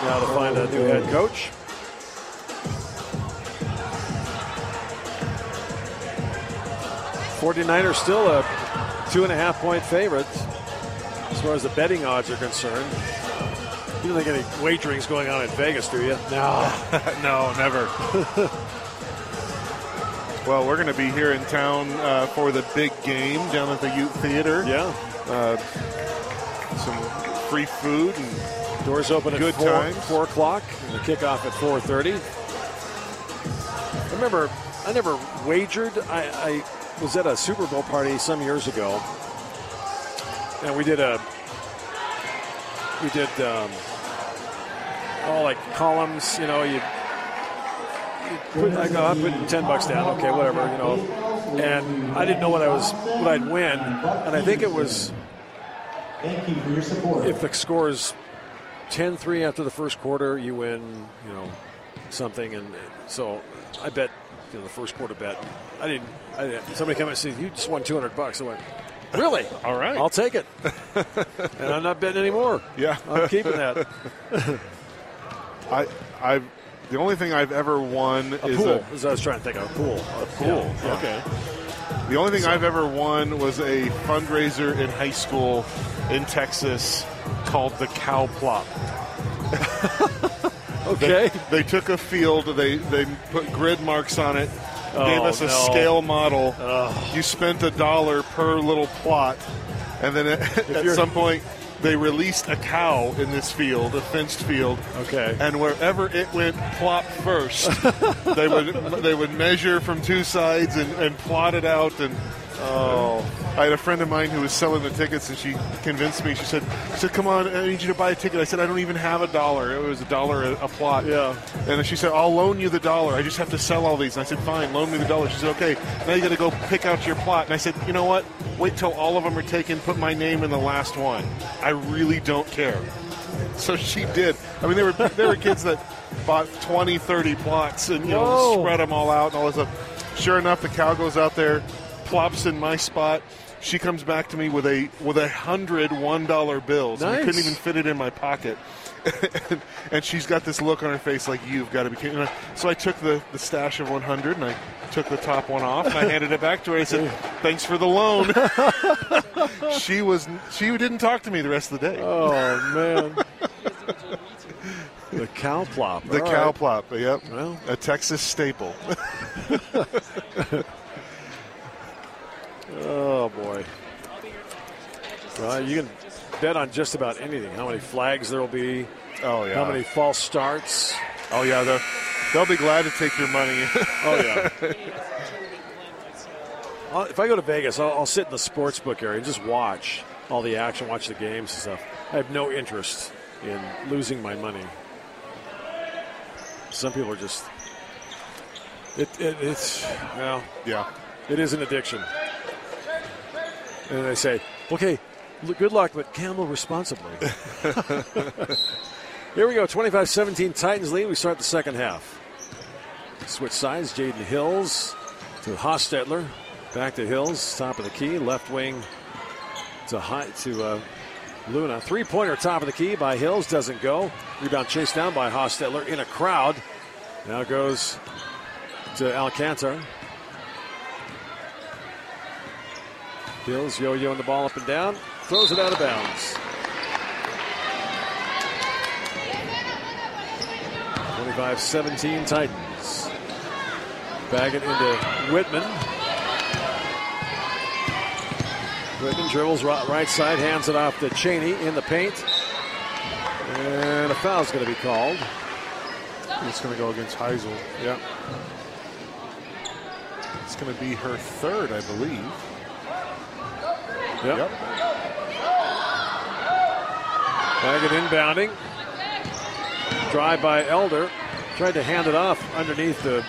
B: now to find a new head coach. 49ers still a two and a half point favorite as far as the betting odds are concerned. You don't think any wagering's going on in Vegas, do you?
A: No, no, never. well, we're going to be here in town uh, for the big game down at the Ute Theater.
B: Yeah.
A: Uh, some free food and
B: Doors open
A: Good
B: at four,
A: times.
B: four o'clock, and the kickoff at four thirty. I remember, I never wagered. I, I was at a Super Bowl party some years ago, and we did a, we did um, all like columns. You know, you, you put, I go, I'm putting ten bucks down. Okay, whatever. You know, and I didn't know what I was, what I'd win, and I think it was
D: Thank you for your support.
B: if the score is 10-3 after the first quarter, you win, you know, something. And so I bet, you know, the first quarter bet. I didn't. I didn't somebody came and said, "You just won 200 bucks." I went, "Really?
A: All right.
B: I'll take it." and I'm not betting anymore.
A: Yeah.
B: I'm keeping that.
A: I, I've the only thing I've ever won
B: A
A: is
B: pool.
A: a,
B: As I was trying to think of a pool. A
A: pool.
B: Yeah.
A: Okay. The only thing I've ever won was a fundraiser in high school in Texas called the Cow Plop.
B: Okay.
A: They took a field, they they put grid marks on it,
B: Oh,
A: gave us a
B: no.
A: scale model. You spent a dollar per little plot, and then at, at some point they released a cow in this field, a fenced field.
B: Okay.
A: And wherever it went plop first, they would they would measure from two sides and, and plot it out. And oh, I had a friend of mine who was selling the tickets, and she convinced me. She said, "She said, come on, I need you to buy a ticket." I said, "I don't even have a dollar. It was a dollar a, a plot."
B: Yeah.
A: And then she said, "I'll loan you the dollar. I just have to sell all these." And I said, "Fine, loan me the dollar." She said, "Okay." Now you got to go pick out your plot. And I said, "You know what? Wait till all of them are taken. Put my name in the last one. I really don't care." So she did. I mean, there were there were kids that bought 20, 30 plots and you know
B: Whoa.
A: spread them all out and all this stuff. Sure enough, the cow goes out there, plops in my spot. She comes back to me with a with a hundred one dollar bills. And I couldn't even fit it in my pocket. and, and she's got this look on her face like you've got to be kidding. I- So I took the, the stash of 100 and I took the top one off and I handed it back to her. I said, "Thanks for the loan." she was she didn't talk to me the rest of the day.
B: Oh man. the cow plop.
A: The
B: All
A: cow
B: right.
A: plop, yep.
B: Well.
A: a Texas staple.
B: Oh boy. Well, you can bet on just about anything. How many flags there will be.
A: Oh yeah.
B: How many false starts.
A: Oh yeah. They'll, they'll be glad to take your money.
B: Oh yeah. I'll, if I go to Vegas, I'll, I'll sit in the sports book area and just watch all the action, watch the games and stuff. I have no interest in losing my money. Some people are just. It, it, it's well,
A: yeah.
B: it is an addiction. And they say, okay, good luck, but gamble responsibly. Here we go, 25 17 Titans lead. We start the second half. Switch sides, Jaden Hills to Hostetler. Back to Hills, top of the key, left wing to high, to uh, Luna. Three pointer, top of the key by Hills, doesn't go. Rebound chased down by Hostetler in a crowd. Now goes to Alcantara. Hills yo-yoing the ball up and down, throws it out of bounds. 25-17 Titans. Baggett into Whitman. Whitman dribbles right, right side, hands it off to Cheney in the paint. And a foul's going to be called.
A: It's going to go against Heisel.
B: Yeah.
A: It's going to be her third, I believe.
B: Yep.
A: Yep.
B: Baggett inbounding. Drive by Elder. Tried to hand it off underneath the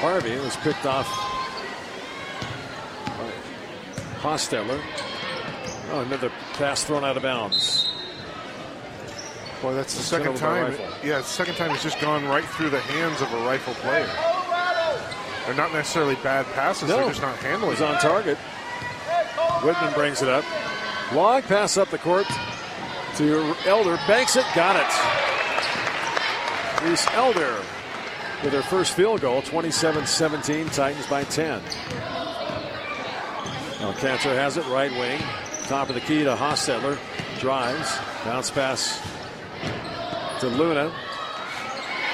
B: Harvey. It was picked off by Hostetler. Oh, another pass thrown out of bounds.
A: Boy, that's the
B: It's
A: second time. Yeah, the second time it's just gone right through the hands of a rifle player. They're not necessarily bad passes.
B: No.
A: They're just not handling.
B: He's on target. Whitman brings it up. Long pass up the court to Elder. Banks it. Got it. Reese Elder with their first field goal, 27-17, Titans by 10. Alcantara has it, right wing. Top of the key to Hostetler. Drives. Bounce pass to Luna.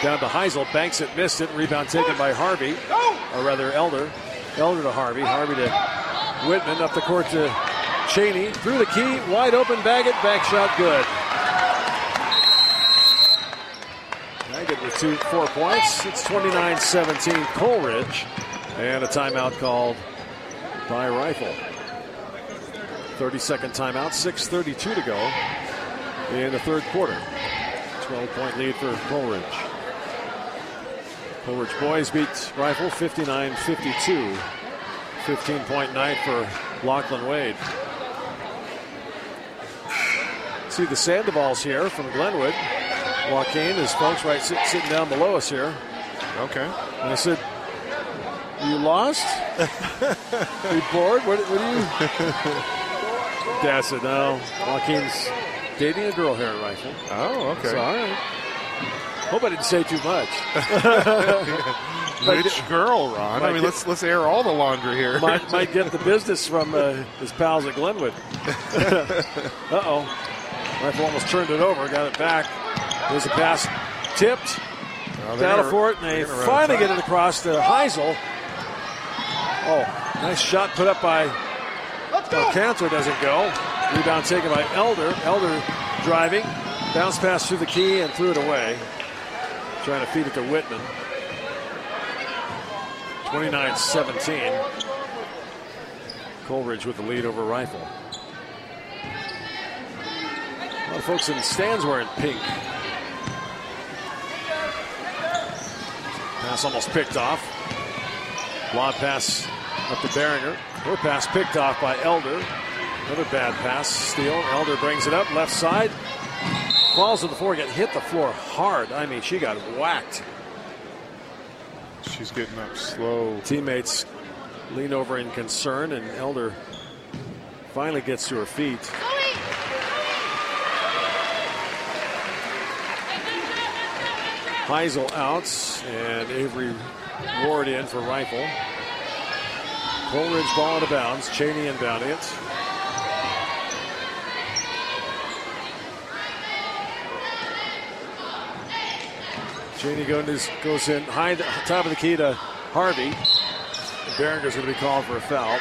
B: Down to Heisel. Banks it, missed it. Rebound taken by Harvey. Or rather, Elder. Elder to Harvey. Harvey to Whitman. Up the court to Cheney. Through the key. Wide open. Baggett. Back shot. Good. Baggett with two, four points. It's 29 17 Coal Ridge. And a timeout called by Rifle. 30 second timeout, 6.32 to go in the third quarter. 12 point lead for Coal Ridge. Coal Ridge boys beat Rifle 59 52. 15 point night for Lachlan Wade. See the Sandoval's here from Glenwood. Joaquin, his folks right sit, sitting down below us here.
A: Okay.
B: And I said, You lost? you bored? What, what are you? Dad said, No. Joaquin's dating a girl here at Rifle.
A: Oh, okay.
B: So, all right. Hope I didn't say too much.
A: Which girl, Ron? I mean,
B: get-
A: let's let's air all the laundry here.
B: might, might get the business from uh, his pals at Glenwood. uh oh. Rifle almost turned it over, got it back. There's a pass tipped.
A: Oh,
B: Battle for it, and they
A: they're gonna run
B: finally get it across to Heisel. Oh, nice shot put up by Alcantara doesn't go. Rebound taken by Elder. Elder driving. Bounce pass through the key and threw it away. Trying to feed it to Whitman. 29 17. Coal Ridge with the lead over Rifle. A lot of folks in the stands wearing pink. Pass almost picked off. Lob pass up to Behringer. Her pass picked off by Elder. Another bad pass. Steal. Elder brings it up left side. Falls to the floor. Get hit the floor hard. I mean, she got whacked.
A: She's getting up slow.
B: Teammates lean over in concern, and Elder finally gets to her feet. Heisel outs, and Avery Ward in for Rifle. Coal Ridge ball out of bounds. Cheney inbounding it. Cheney goes, goes in high, top of the key to Harvey. Behringer's going to be called for a foul.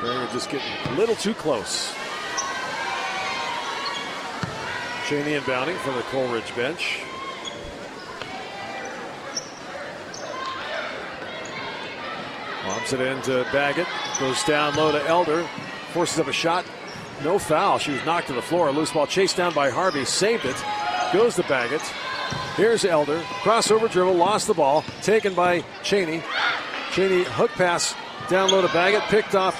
B: Behringer just getting a little too close. Cheney inbounding from the Coal Ridge bench. Lobs it into Baggett. Goes down low to Elder. Forces up a shot. No foul. She was knocked to the floor. Loose ball chased down by Harvey. Saved it. Goes to Baggett. Here's Elder. Crossover dribble. Lost the ball. Taken by Cheney. Cheney hook pass down low to Baggett. Picked off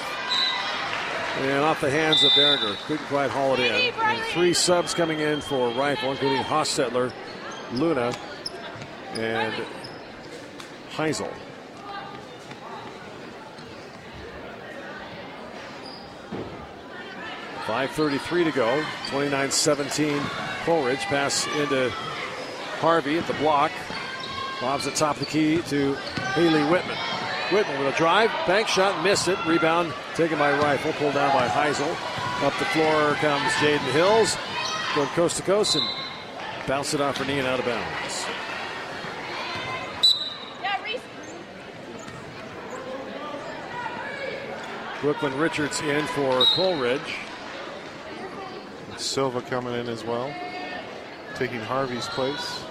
B: and off the hands of Behringer. Couldn't quite haul it in. And three subs coming in for Rifle, including Hostetler, Luna, and Heisel. Five thirty-three to go. 29-17. Coal Ridge pass into Harvey at the block. Bob's at top of the key to Haley Whitman. Whitman with a drive, bank shot, missed it. Rebound taken by Rifle, pulled down by Heisel. Up the floor comes Jaden Hills, going coast to coast and bounced it off her knee and out of bounds. Brooklyn Richards in for Coal Ridge.
A: Silva coming in as well, taking Harvey's place.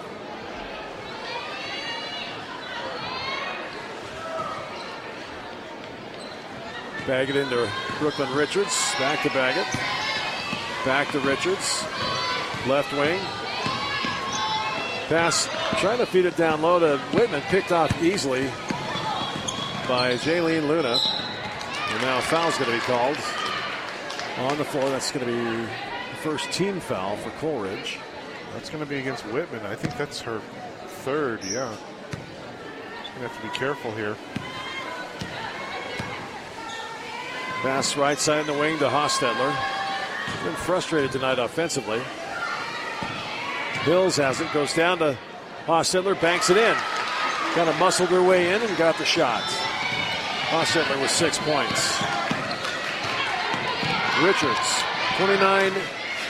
B: Baggett into Brooklyn Richards. Back to Baggett. Back to Richards. Left wing. Pass, trying to feed it down low to Whitman. Picked off easily by Jaylene Luna. And now a foul's going to be called on the floor. That's going to be first team foul for Coal Ridge.
A: That's going to be against Whitman. I think that's her third, yeah. You have to be careful here.
B: Pass right side in the wing to Hostetler. Been frustrated tonight offensively. Hills has it, goes down to Hostetler, banks it in. Kind of muscled her way in and got the shot. Hostetler with six points. Richards, 29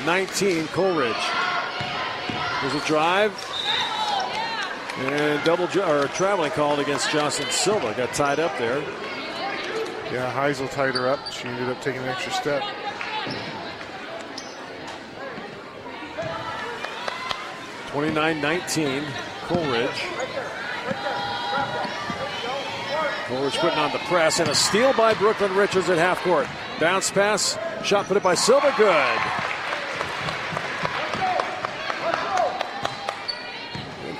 B: 19, Coal Ridge. There's a drive. And double or traveling called against Jocelyn Silva. Got tied up there.
A: Yeah, Heisel tied her up. She ended up taking an extra step.
B: Twenty-nine nineteen, Coal Ridge. Coleridge putting on the press and a steal by Brooklyn Richards at half court. Bounce pass, shot put it by Silva, good.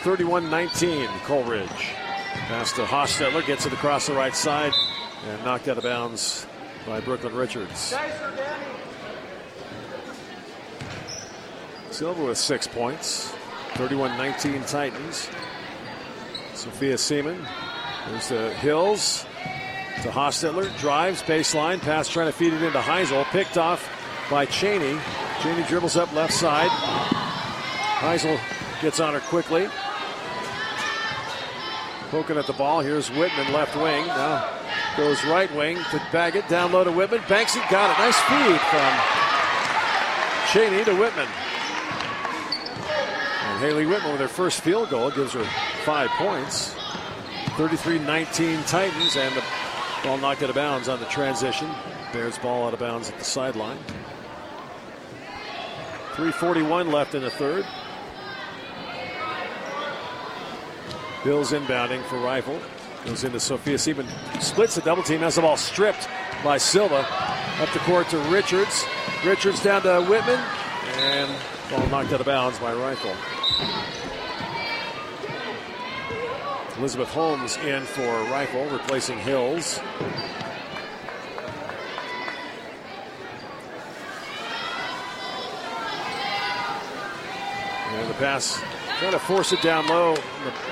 B: 31-19, Coal Ridge. Pass to Hostetler, gets it across the right side and knocked out of bounds by Brooklyn Richards. Silva with six points. 31-19 Titans. Sophia Seaman. There's the Hills to Hostetler. Drives baseline. Pass trying to feed it into Heisel. Picked off by Cheney. Cheney dribbles up left side. Heisel gets on her quickly. Poking at the ball. Here's Whitman left wing. Now goes right wing to Baggett. Down low to Whitman. Banks it. Got it. Nice feed from Cheney to Whitman. And Haley Whitman with her first field goal gives her five points. 33-19 Titans and the ball knocked out of bounds on the transition. Bears ball out of bounds at the sideline. 341 left in the third. Bills inbounding for Rifle. Goes into Sophia Seaman. Splits the double team. Has the ball stripped by Silva. Up the court to Richards. Richards down to Whitman. And ball knocked out of bounds by Rifle. Elizabeth Holmes in for Rifle, replacing Hills. And the pass, trying to force it down low on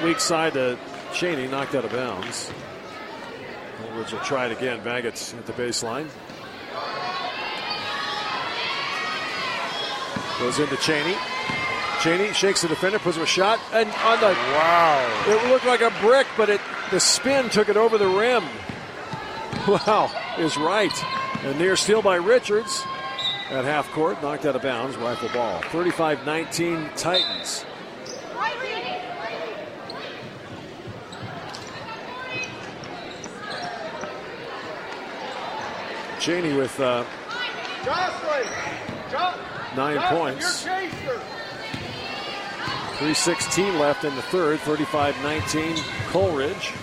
B: the weak side to Cheney, knocked out of bounds. Edwards will try it again. Baggett's at the baseline. Goes into Cheney. Cheney shakes the defender, puts him a shot, and on the
A: Wow.
B: it looked like a brick, but it the spin took it over the rim. Wow, is right. A near steal by Richards at half court, knocked out of bounds, rifle ball. 35-19 Titans. Cheney with uh, nine points. 3.16 left in the third, 35 19, Coal Ridge.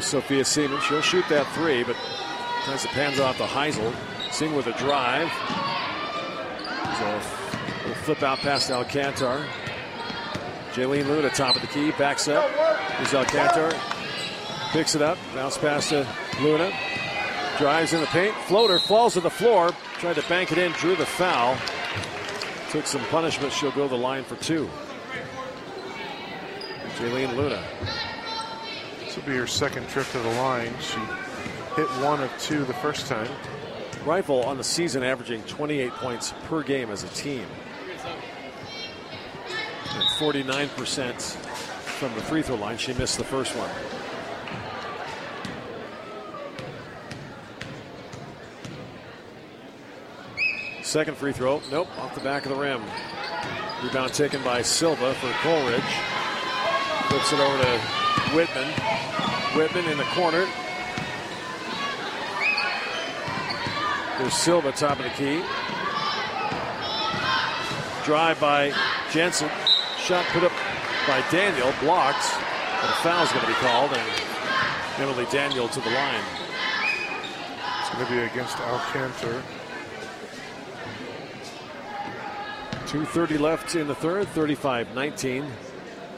B: Sophia Seaman. She'll shoot that three, but tries to pans off to Heisel. Seaman with a drive. A little flip out past Alcantar. Jaylene Luna, top of the key, backs up. Here's Alcantar. Picks it up, bounce pass to Luna. Drives in the paint, floater falls to the floor, tried to bank it in, drew the foul. Took some punishment, she'll go the line for two. Jaylene Luna.
A: This will be her second trip to the line. She hit one of two the first time.
B: Rifle on the season averaging 28 points per game as a team. And 49% from the free throw line. She missed the first one. Second free throw. Nope, off the back of the rim. Rebound taken by Silva for Coal Ridge. Flips it over to Whitman. Whitman in the corner. There's Silva top of the key. Drive by Jensen. Shot put up by Daniel. Blocked. But a foul's going to be called. And Emily Daniel to the line.
A: It's going to be against Alcantar.
B: 2.30 left in the third. 35 19.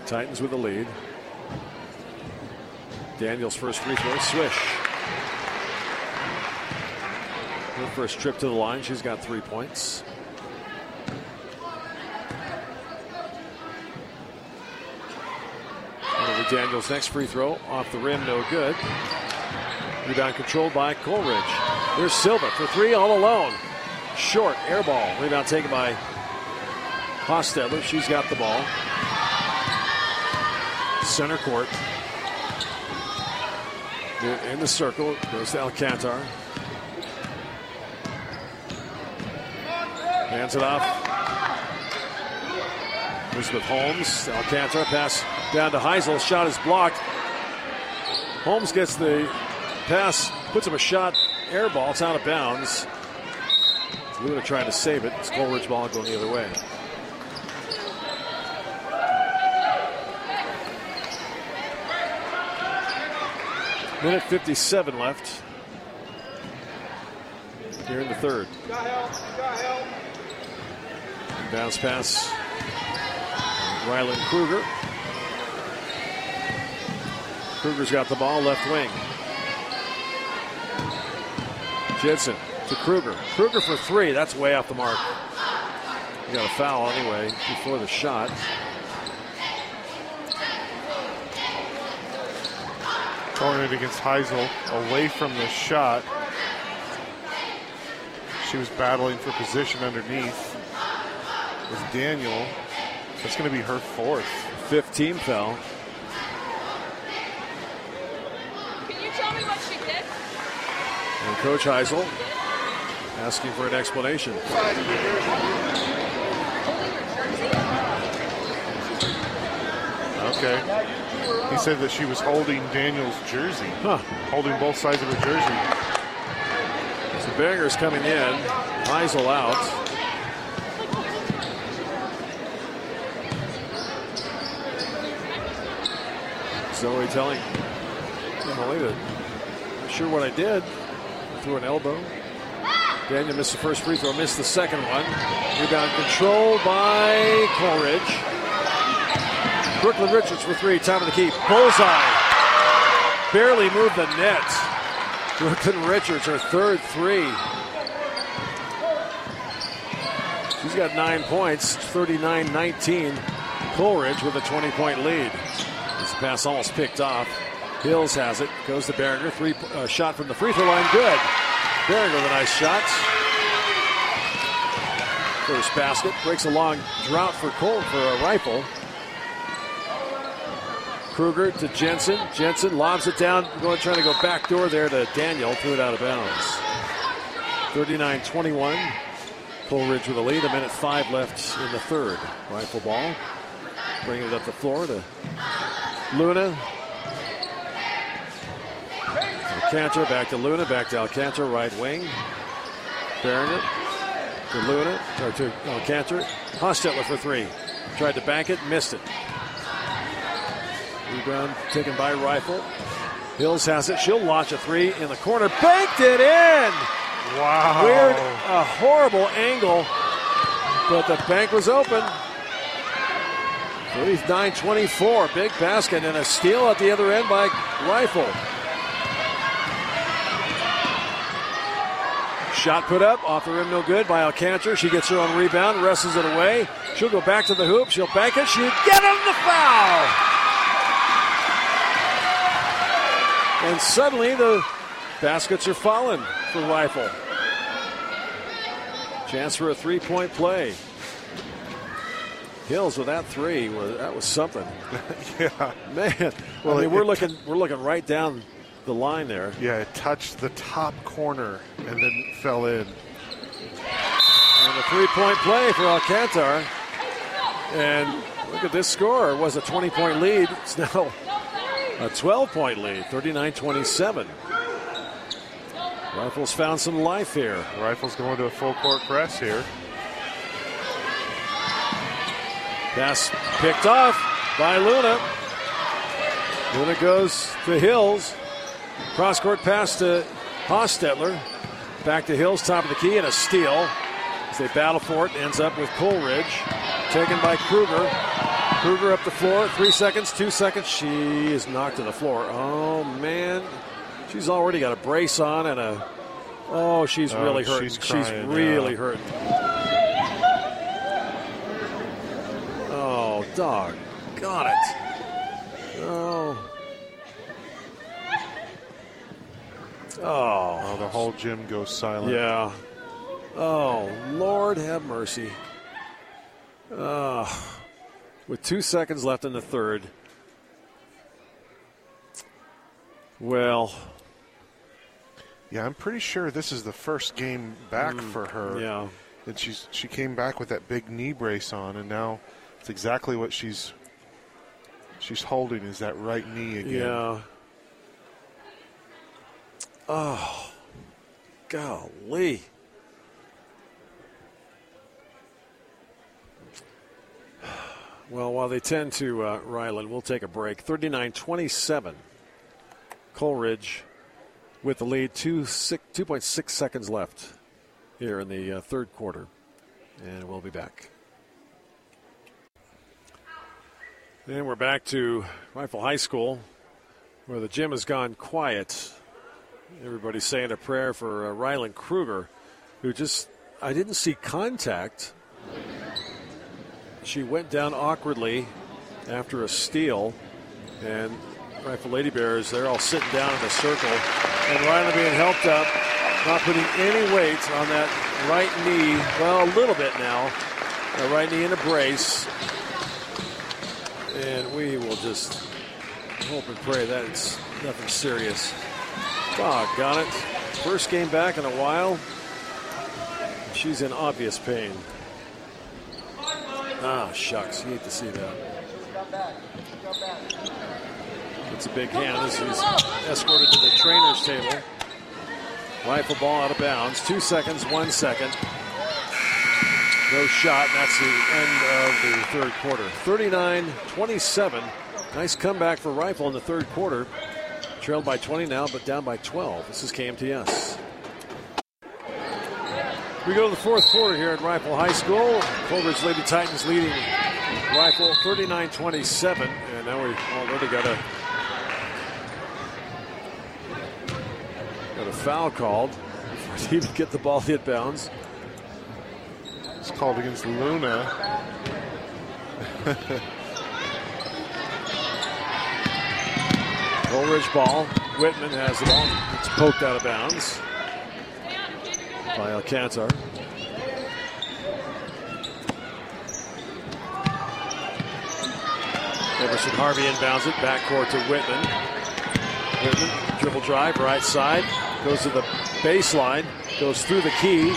B: Titans with the lead. Daniel's first free throw. Swish. Her first trip to the line. She's got three points. Daniels' next free throw off the rim, no good. Rebound controlled by Coal Ridge. Here's Silva for three, all alone. Short, air ball. Rebound taken by Hostetler. She's got the ball. Center court. In the circle, goes to Alcantar. Hands it off. Elizabeth Holmes. Alcantar pass down to Heisel. Shot is blocked. Holmes gets the pass, puts him a shot, air ball. It's out of bounds. Luna trying to save it. It's Coal Ridge ball going the other way. Minute 57 left here in the third. Bounce pass. Ryland Kruger. Kruger's got the ball left wing. Jensen to Kruger. Kruger for three. That's way off the mark. He got a foul anyway before the shot.
A: Calling it against Heisel away from the shot. She was battling for position underneath with Daniel. That's going to be her fourth.
B: Fifth team foul.
E: Can you tell me what she did?
B: And Coach Heisel asking for an explanation.
A: Okay. He said that she was holding Daniel's jersey,
B: Huh.
A: holding both sides of her jersey.
B: So Banger's coming in. Heisel out. Zoe telling not sure what I did. Threw an elbow. Daniel missed the first free throw, missed the second one. Rebound control by Coal Ridge. Brooklyn Richards for three, time of the key. Bullseye. Barely moved the net. Brooklyn Richards, her third three. She's got nine points, 39 19. Coal Ridge with a 20 point lead. This pass almost picked off. Hills has it, goes to Behringer. Three uh, shot from the free throw line, good. Behringer with a nice shot. First basket breaks a long drought for Cole for a rifle. Kruger to Jensen. Jensen lobs it down, going trying to go back door there to Daniel. Threw it out of bounds. 39 21. Coal Ridge with a lead. A minute five left in the third. Rifle ball. Bringing it up the floor to Luna. Alcantara back to Luna. Back to Alcantara, right wing. Bearing it to Luna, or to Alcantara. Hostetler for three. Tried to bank it, missed it. Rebound taken by Rifle. Hills has it. She'll launch a three in the corner. Banked it in!
A: Wow.
B: Weird, a horrible angle, but the bank was open. 39 24. Big basket and a steal at the other end by Rifle. Shot put up, off the rim, no good by Alcantara. She gets her own rebound, wrestles it away. She'll go back to the hoop. She'll bank it. She'll get him the foul. And suddenly the baskets are falling for Rifle. Chance for a three point play. Hills with that three, was, that was something.
A: yeah.
B: Man,
A: Well,
B: I mean,
A: it-
B: we're
A: it-
B: looking we're looking right down the line there.
A: Yeah, it touched the top corner and then fell in.
B: And a three point play for Alcantar. And look at this score. It was a 20 point lead. It's now a 12 point lead, 39 27. Rifles found some life here.
A: Rifles going to a full court press here.
B: Pass picked off by Luna. Luna goes to Hills. Cross court pass to Hostetler. Back to Hills, top of the key, and a steal. As they battle for it, ends up with Coal Ridge. Taken by Kruger. Kruger up the floor. Three seconds, two seconds. She is knocked to the floor. Oh, man. She's already got a brace on and a. Oh, she's
A: Oh,
B: really hurt.
A: she's
B: She's, really
A: yeah.
B: hurting. Oh, dog. Got it. Oh. Oh,
A: Oh, the whole gym goes silent.
B: yeah. Oh, Lord have mercy. Uh, with two seconds left in the third. Well,
A: Yeah, I'm pretty sure this is the first game back for her.
B: Mm, yeah.
A: And she's she came back with that big knee brace on, and now it's exactly what she's she's holding is that right knee again.
B: Yeah. Oh, golly. Well, while they tend to uh, Ryland, we'll take a break. 39 27. Coal Ridge with the lead, two, six, 2.6 seconds left here in the uh, third quarter. And we'll be back. And we're back to Rifle High School, where the gym has gone quiet. Everybody's saying a prayer for uh, Ryland Kruger, who just, I didn't see contact. She went down awkwardly after a steal, and Rifle Lady Bears, they're all sitting down in a circle, and Ryland being helped up, not putting any weight on that right knee. Well, a little bit now. The right knee in a brace. And we will just hope and pray that it's nothing serious. Doggone it. First game back in a while. She's in obvious pain. Ah, shucks. You hate to see that. It's a big hand as he's escorted to the trainer's table. Rifle ball out of bounds. Two seconds, one second. No shot, and that's the end of the third quarter. 39 27. Nice comeback for Rifle in the third quarter. Trailed by 20 now, but down by 12. This is KMTS. We go to the fourth quarter here at Rifle High School. Coal Ridge Lady Titans leading Rifle 39 27. And now we've already got a, got a foul called before they even get the ball hit bounds.
A: It's called against Luna.
B: Coal Ridge ball. Whitman has the ball. It's poked out of bounds by Alcantar. Emerson Harvey inbounds it. Backcourt to Whitman. Whitman, dribble drive, right side. Goes to the baseline. Goes through the key.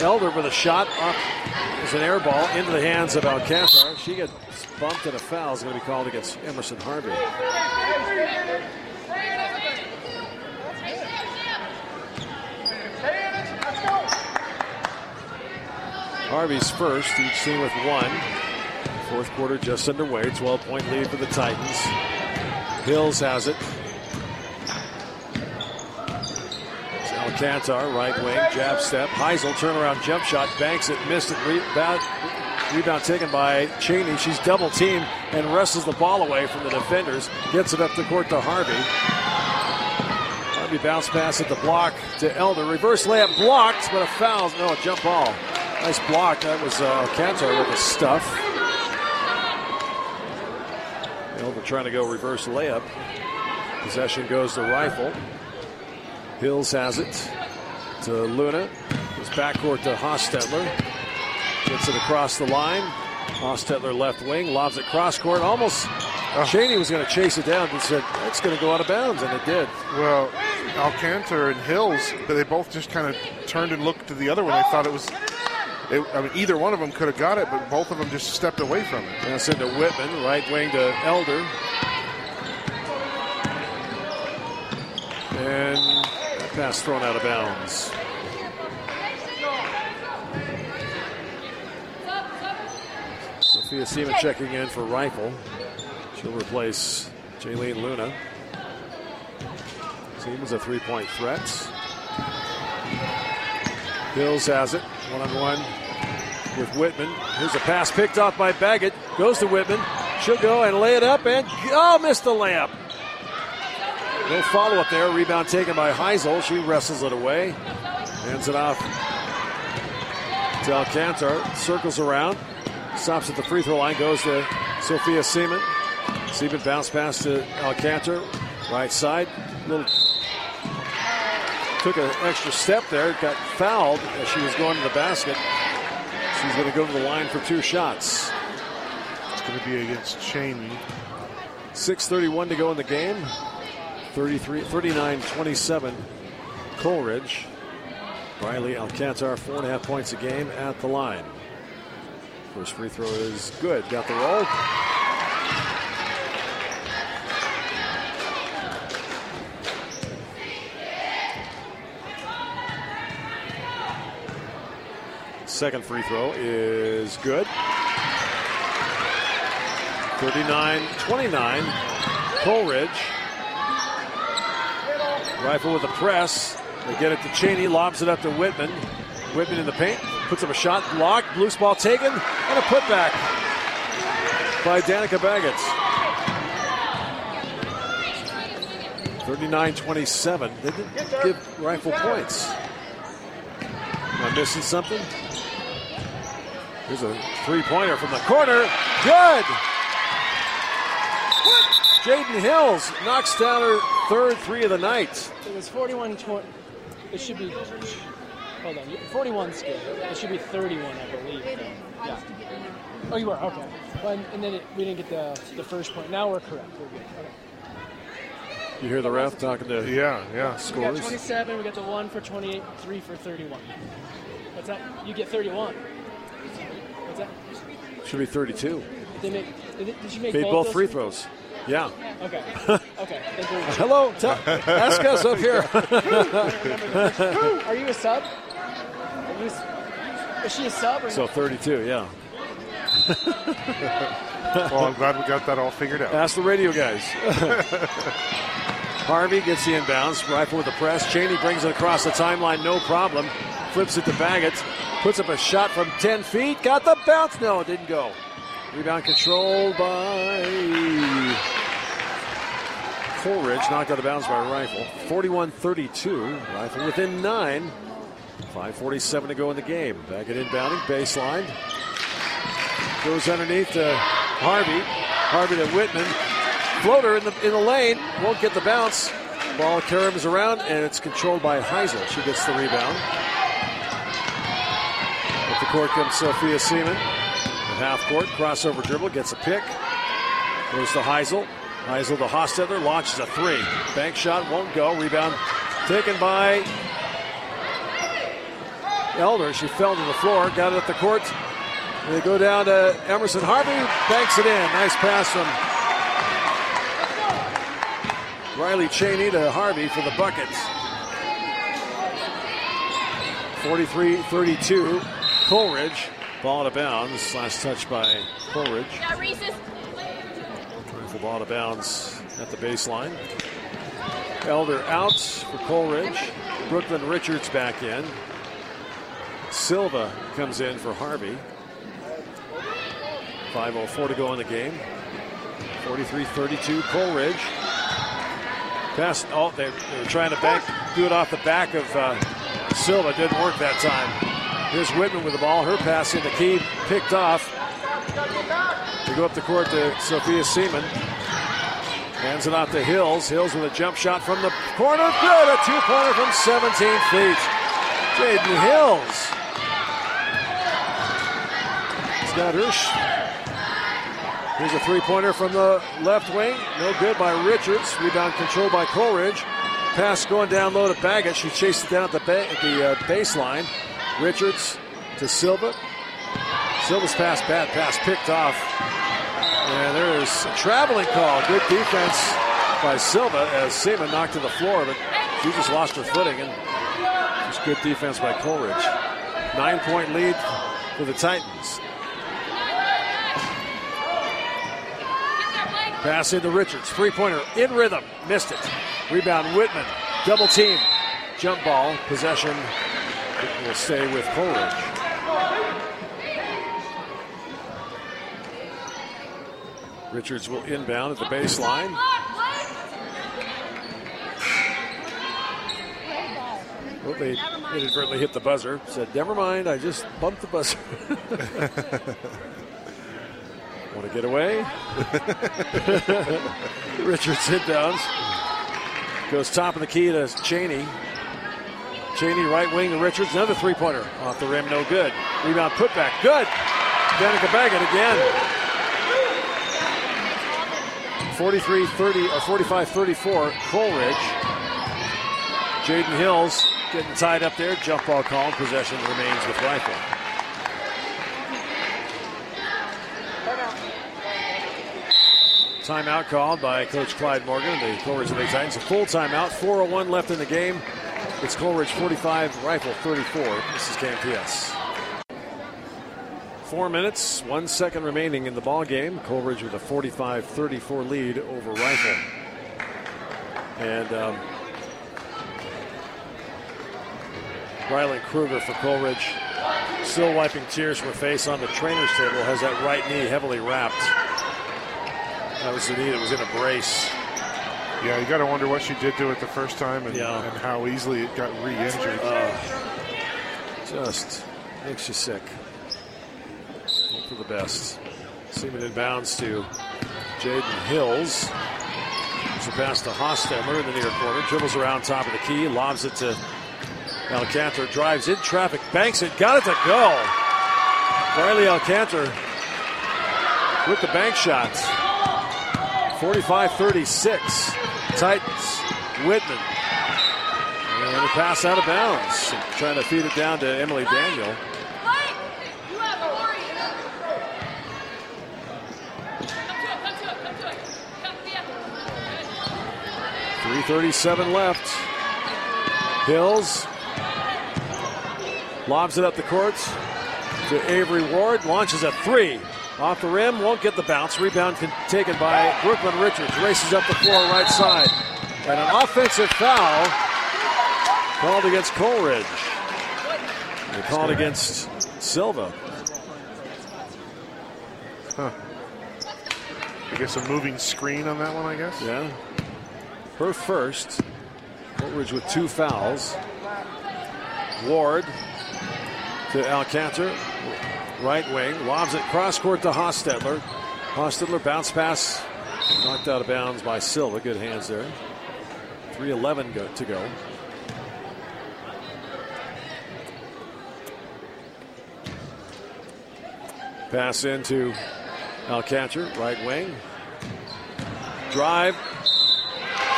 B: Elder with a shot up. It's an air ball into the hands of Alcantar. She gets bumped and a foul is going to be called against Emerson Harvey. Harvey's first, each team with one. Fourth quarter just underway, 12 point lead for the Titans. Hills has it. It's Alcantar, right wing, jab step. Heisel, turnaround jump shot, banks it, missed it. Rebound, rebound taken by Cheney. She's double teamed and wrestles the ball away from the defenders. Gets it up the court to Harvey. Harvey bounce pass at the block to Elder. Reverse layup blocked, but a foul. No, a jump ball. Nice block. That was uh, Cantor with the stuff. Elder trying to go reverse layup. Possession goes to Rifle. Hills has it to Luna. Goes backcourt to Hostetler. Gets it across the line. Hostetler left wing, lobs it cross court. Almost Cheney was going to chase it down, but said it's going to go out of bounds, and it did.
A: Well, Alcantar and Hills, but they both just kind of turned and looked to the other one. They thought it was. It, I mean, either one of them could have got it, but both of them just stepped away from it.
B: Pass into Whitman, right wing to Elder. And that pass thrown out of bounds. Sophia Seaman checking in for Rifle. She'll replace Jaylene Luna. Seaman's a three point threat. Hills has it, one on one with Whitman. Here's a pass picked off by Baggett. Goes to Whitman. She'll go and lay it up and oh, missed the layup. No follow up there. Rebound taken by Heisel. She wrestles it away. Hands it off to Alcantar. Circles around. Stops at the free throw line. Goes to Sophia Seaman. Seaman bounce pass to Alcantar. Right side. Little took an extra step there, got fouled as she was going to the basket. She's going to go to the line for two shots.
A: It's going to be against Cheney.
B: 6.31 to go in the game. 33, 39-27 Coal Ridge. Riley Alcantar, four and a half points a game at the line. First free throw is good. Got the roll. Second free throw is good. 39 29. Coal Ridge. Rifle with a press. They get it to Cheney, lobs it up to Whitman. Whitman in the paint, puts up a shot, blocked, loose ball taken, and a putback by Danica Baggett. 39 27. They didn't give Rifle points. Am I missing something? Here's a three pointer from the corner. Good! Jaden Hills knocks down her third three of the night.
F: It was 41 20. It should be. Hold on. 41 scale. It should be 31, I believe. Though. Yeah. Oh, you were? Okay. Well, and, and then it, we didn't get the, the first point. Now we're correct. We're good. Okay.
B: You hear the ref talking to
A: Yeah, yeah.
F: We got 27. We got the one for 28. Three for 31. What's that? You get 31. What's that?
B: Should be 32.
F: They make. Did, it- did you make
B: Made
F: both,
B: both free throws. Yeah.
F: Okay. Okay.
B: Hello. Tell, ask us up here.
F: Are you a sub? Are you a, is she a sub or
B: so 32, yeah.
A: Well, I'm glad we got that all figured out.
B: Ask the radio guys. Harvey gets the inbounds. Rifle with the press. Cheney brings it across the timeline, no problem. Flips it to Baggett. Puts up a shot from 10 feet. Got the bounce. No, it didn't go. Rebound controlled by Coal Ridge. Knocked out of bounds by Rifle. 41 32. Rifle within nine. 5.47 to go in the game. Baggett inbounding. Baseline. Goes underneath to Harvey. Harvey to Whitman. Floater in the in the lane. Won't get the bounce. Ball caroms around and it's controlled by Heisel. She gets the rebound. The court comes Sophia Seaman. At half court, crossover dribble, gets a pick. Goes to Heisel. Heisel to Hostetler, launches a three. Bank shot won't go. Rebound taken by Elder. She fell to the floor, got it at the court. They go down to Emerson Harvey, banks it in. Nice pass from Riley Cheney to Harvey for the buckets. 43-32, Coal Ridge. Ball out of bounds. Last touch by Coal
E: Ridge. Reese's.
B: Ball out of bounds at the baseline. Elder out for Coal Ridge. Brooklyn Richards back in. Silva comes in for Harvey. 5.04 to go in the game. 43-32, Coal Ridge. Pass, oh, they, they were trying to back, do it off the back of uh, Silva. Didn't work that time. Here's Whitman with the ball. Her pass in the key, picked off. They go up the court to Sophia Seaman. Hands it off to Hills. Hills with a jump shot from the corner. Good. A two pointer from 17 feet. Jaden Hills. He's got her. Here's a three pointer from the left wing. No good by Richards. Rebound controlled by Coal Ridge. Pass going down low to Baggett. She chased it down at the, ba- at the uh, baseline. Richards to Silva. Silva's pass, bad pass, picked off. And there's a traveling call. Good defense by Silva as Seaman knocked to the floor, but she just lost her footing. And just good defense by Coal Ridge. Nine point lead for the Titans. Pass into Richards. Three pointer in rhythm. Missed it. Rebound Whitman. Double team. Jump ball. Possession will stay with Coal Ridge. Richards will inbound at the baseline. Well, they inadvertently hit the buzzer. Said, never mind, I just bumped the buzzer. Want to get away? Richards inbounds. Goes top of the key to Cheney. Cheney right wing to Richards. Another three pointer off the rim, no good. Rebound putback, good. Danica Baggett again. 43 30 or 45 34, Coal Ridge. Jaden Hills getting tied up there. Jump ball called. Possession remains with Rifle. Timeout called by Coach Clyde Morgan, the Coal Ridge Lake Titans. A full timeout. 4.01 left in the game. It's Coal Ridge 45, Rifle 34. This is KMTS. Four minutes, one second remaining in the ball game. Coal Ridge with a 45-34 lead over Rifle. And um, Kruger for Coal Ridge, still wiping tears from her face on the trainer's table, has that right knee heavily wrapped. That was the knee that was in a brace.
A: Yeah, you got to wonder what she did to it the first time and,
B: Yeah.
A: and how easily it got re-injured. Oh.
B: Just makes you sick. Hope for the best. Seaman inbounds to Jaden Hills. It's a pass to Hostetler in the near corner. Dribbles around top of the key. Lobs it to Alcantar. Drives in traffic. Banks it. Got it to go. Riley Alcantar with the bank shots. 45-36. Titans. Whitman. And a pass out of bounds. Trying to feed it down to Emily Daniel.
E: Yeah.
B: 337 left. Hills lobs it up the court to Avery Ward. Launches a three. Off the rim, won't get the bounce. Rebound taken by Brooklyn Richards. Races up the floor right side. And an offensive foul called against Coal Ridge. Called against Silva.
A: I guess a moving screen on that one, I guess.
B: Yeah. Her first. Coal Ridge with two fouls. Ward to Alcantar. Right wing. Lobs it cross court to Hostetler. Hostetler bounce pass. Knocked out of bounds by Silva. Good hands there. 3.11 go, to go. Pass into Alcantar, right wing. Drive.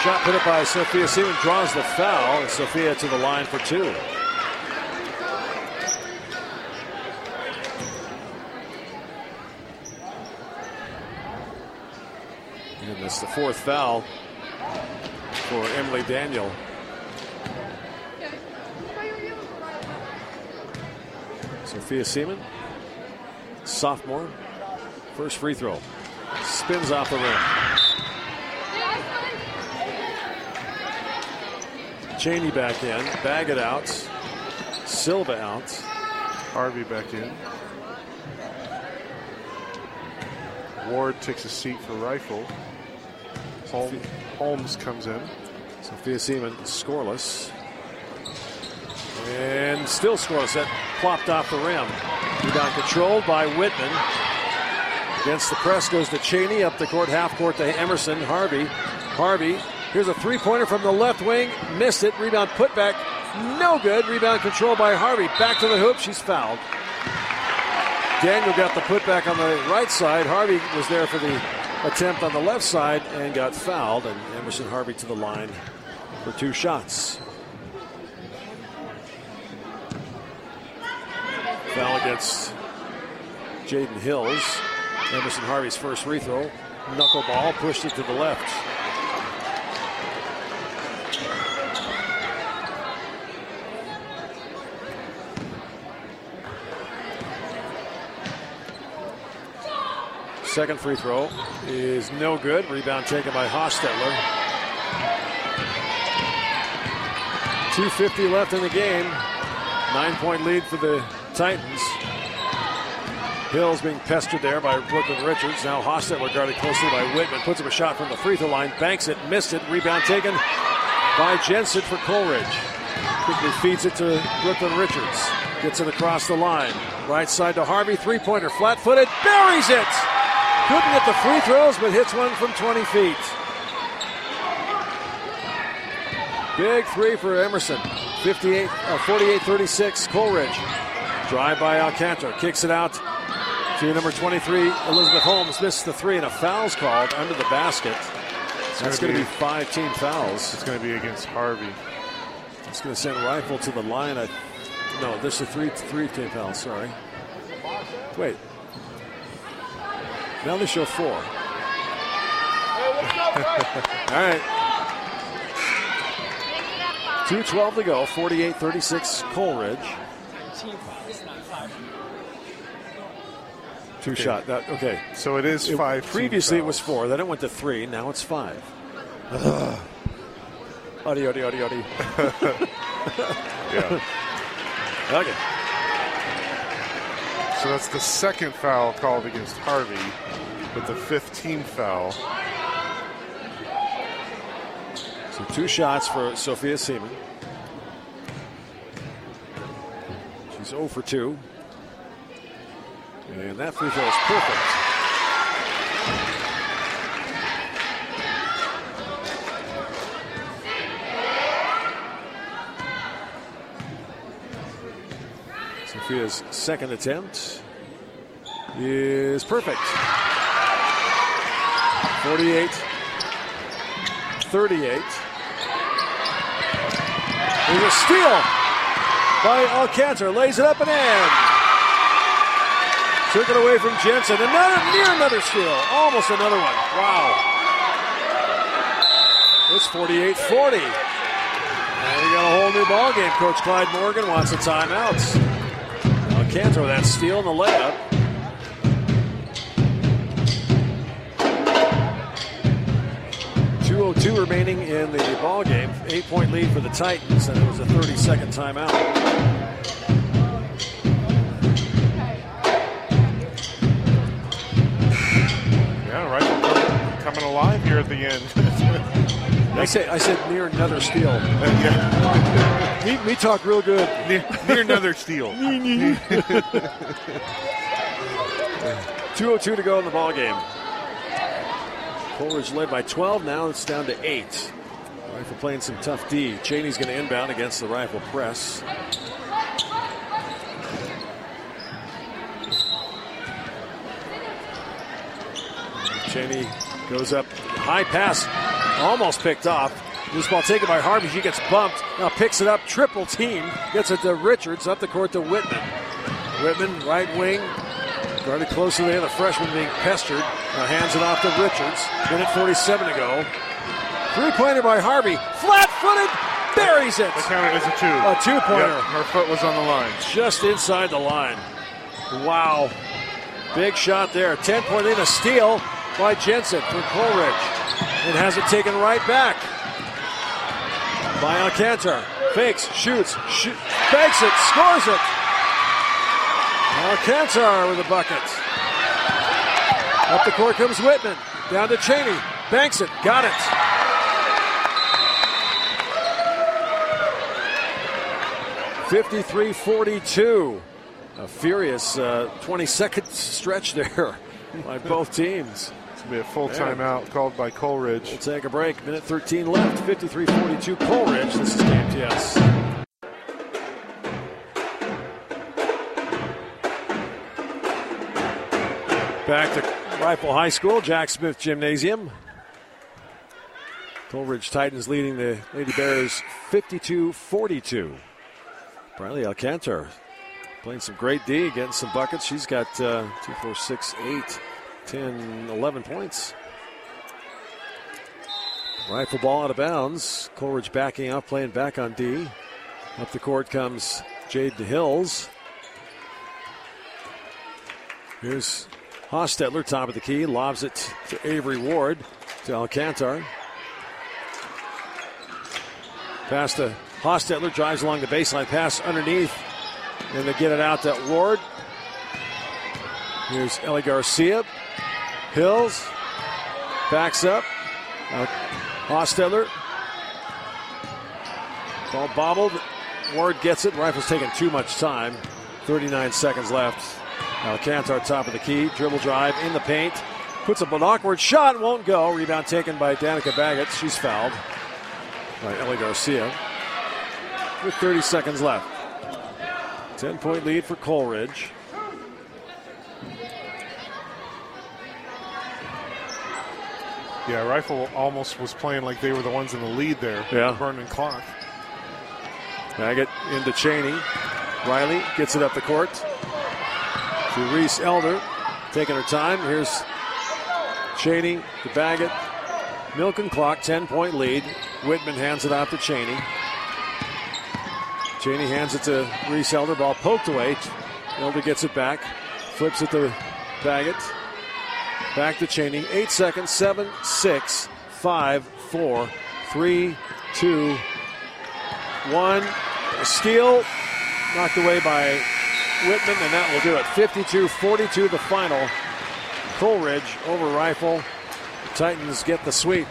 B: Shot put up by Sophia Seaman draws the foul, and Sophia to the line for two. And it's the fourth foul for Emily Daniel. Sophia Seaman, sophomore, first free throw. Spins off the rim. Cheney back in, Baggett out. Silva out.
A: Harvey back in. Ward takes a seat for Rifle. Holm, Holmes comes in.
B: Sophia Seaman scoreless. And still scoreless. That plopped off the rim. Rebound controlled by Whitman. Against the press goes to Cheney. Up the court, half court to Emerson. Harvey. Harvey. Here's a three pointer from the left wing. Missed it. Rebound put back. No good. Rebound controlled by Harvey. Back to the hoop. She's fouled. Daniel got the putback on the right side. Harvey was there for the attempt on the left side and got fouled. And Emerson Harvey to the line for two shots. Foul against Jaden Hills. Emerson Harvey's first free throw. Knuckleball pushed it to the left. Second free throw is no good. Rebound taken by Hostetler. 250 left in the game. Nine point lead for the Titans. Hills being pestered there by Brooklyn Richards. Now Hostetler guarded closely by Whitman. Puts up a shot from the free throw line. Banks it, missed it. Rebound taken by Jensen for Coal Ridge. Quickly feeds it to Brooklyn Richards. Gets it across the line. Right side to Harvey. Three pointer. Flat footed. Buries it. Couldn't get the free throws, but hits one from 20 feet. Big three for Emerson. 58, uh, 48-36, Coal Ridge. Drive by Alcantara, kicks it out to number 23, Elizabeth Holmes. Misses the three, and a foul's called under the basket. That's
A: gonna be-
B: be five team fouls.
A: It's going to be against Harvey.
B: It's going to send Rifle to the line. I, no, this is a three three team foul. Sorry. Wait. Now they show four. All right. 2.12 to go. 48 36 Coal Ridge.
F: Team foul. It's not five.
B: Two shot. That, okay.
A: So it is
B: It-
A: five.
B: previously it was four. Then it went to three. Now it's five. Ugh. Audi, Audi, Audi, Audi.
A: Yeah.
B: Okay.
A: So that's the second foul called against Harvey, but the fifth team foul.
B: So two shots for Sophia Seaman. She's 0 for 2. And that free throw is perfect. Sophia's second attempt is perfect. 48 38. There's a steal by Alcantara. Lays it up and in. Took it away from Jensen. Another near another steal. Almost another one. Wow. It's 48-40. And we got a whole new ball game. Coach Clyde Morgan wants a timeout. With that steal and the layup. Two oh two remaining in the ball game. Eight point lead for the Titans, and it was a 30 second timeout.
A: Yeah, coming, coming alive here at the end.
B: I said I said near another steal.
A: yeah,
B: We, we talk real good.
A: near, near another steal.
B: 202 to go in the ball game. Coal Ridge led by 12. Now it's down to eight. Rifle playing some tough D. Cheney's going to inbound against the rifle press. Cheney goes up, high pass, almost picked off. This ball taken by Harvey. She gets bumped. Now picks it up, triple team. Gets it to Richards, up the court to Whitman. Whitman, right wing, guarded closely there. The freshman being pestered. Now hands it off to Richards. Minute 47 to go. Three pointer by Harvey. Flat footed, buries it.
A: They counted as a two.
B: A two pointer.
A: Yep, her foot was on the line.
B: Just inside the line. Wow. Big shot there. 10 point in a steal by Jensen for Coal Ridge. It has it taken right back by Alcantara. Fakes, shoots, shoot, fakes it, scores it. Alcantara with a bucket. Up the court comes Whitman. Down to Cheney. Banks it. Got it. Fifty-three forty-two. A furious uh, 20 second stretch there by both teams.
A: It's going to be a full
B: Yeah.
A: timeout called by Coal Ridge.
B: We'll take a break. Minute 13 left. 53 42 Coal Ridge. This is KMTS. Back to Rifle High School, Jack Smith Gymnasium. Coal Ridge Titans leading the Lady Bears 52 42. Briley Alcantar playing some great D, getting some buckets. She's got uh, 2, 4, 6, 8, 10, 11 points. Rifle ball out of bounds. Coal Ridge backing up, playing back on D. Up the court comes Jaden Hills. Here's Hostetler, top of the key, lobs it to Avery Ward, to Alcantar. Pass to Hostetler, drives along the baseline, pass underneath, and they get it out to Ward. Here's Ellie Garcia. Hills backs up. Uh, Hostetler. Ball bobbled. Ward gets it. Rifle's taking too much time. 39 seconds left. Alcantar top of the key. Dribble drive in the paint. Puts up an awkward shot. Won't go. Rebound taken by Danica Baggett. She's fouled by Ellie Garcia. with 30 seconds left. 10 point lead for Coal Ridge.
A: Yeah, Rifle almost was playing like they were the ones in the lead there.
B: Yeah.
A: Burning clock.
B: Baggett into Cheney. Riley gets it up the court to Reese Elder, taking her time. Here's Cheney to Baggett. Milk and clock, 10 point lead. Whitman hands it off to Cheney. Cheney hands it to Reese Elder. Ball poked away. Elder gets it back. Flips it to Baggett. Back to Cheney. Eight seconds. Seven, six, five, four, three, two, one. Steal knocked away by Whitman, and that will do it. 52 42 the final. Coal Ridge over Rifle. Titans get the sweep.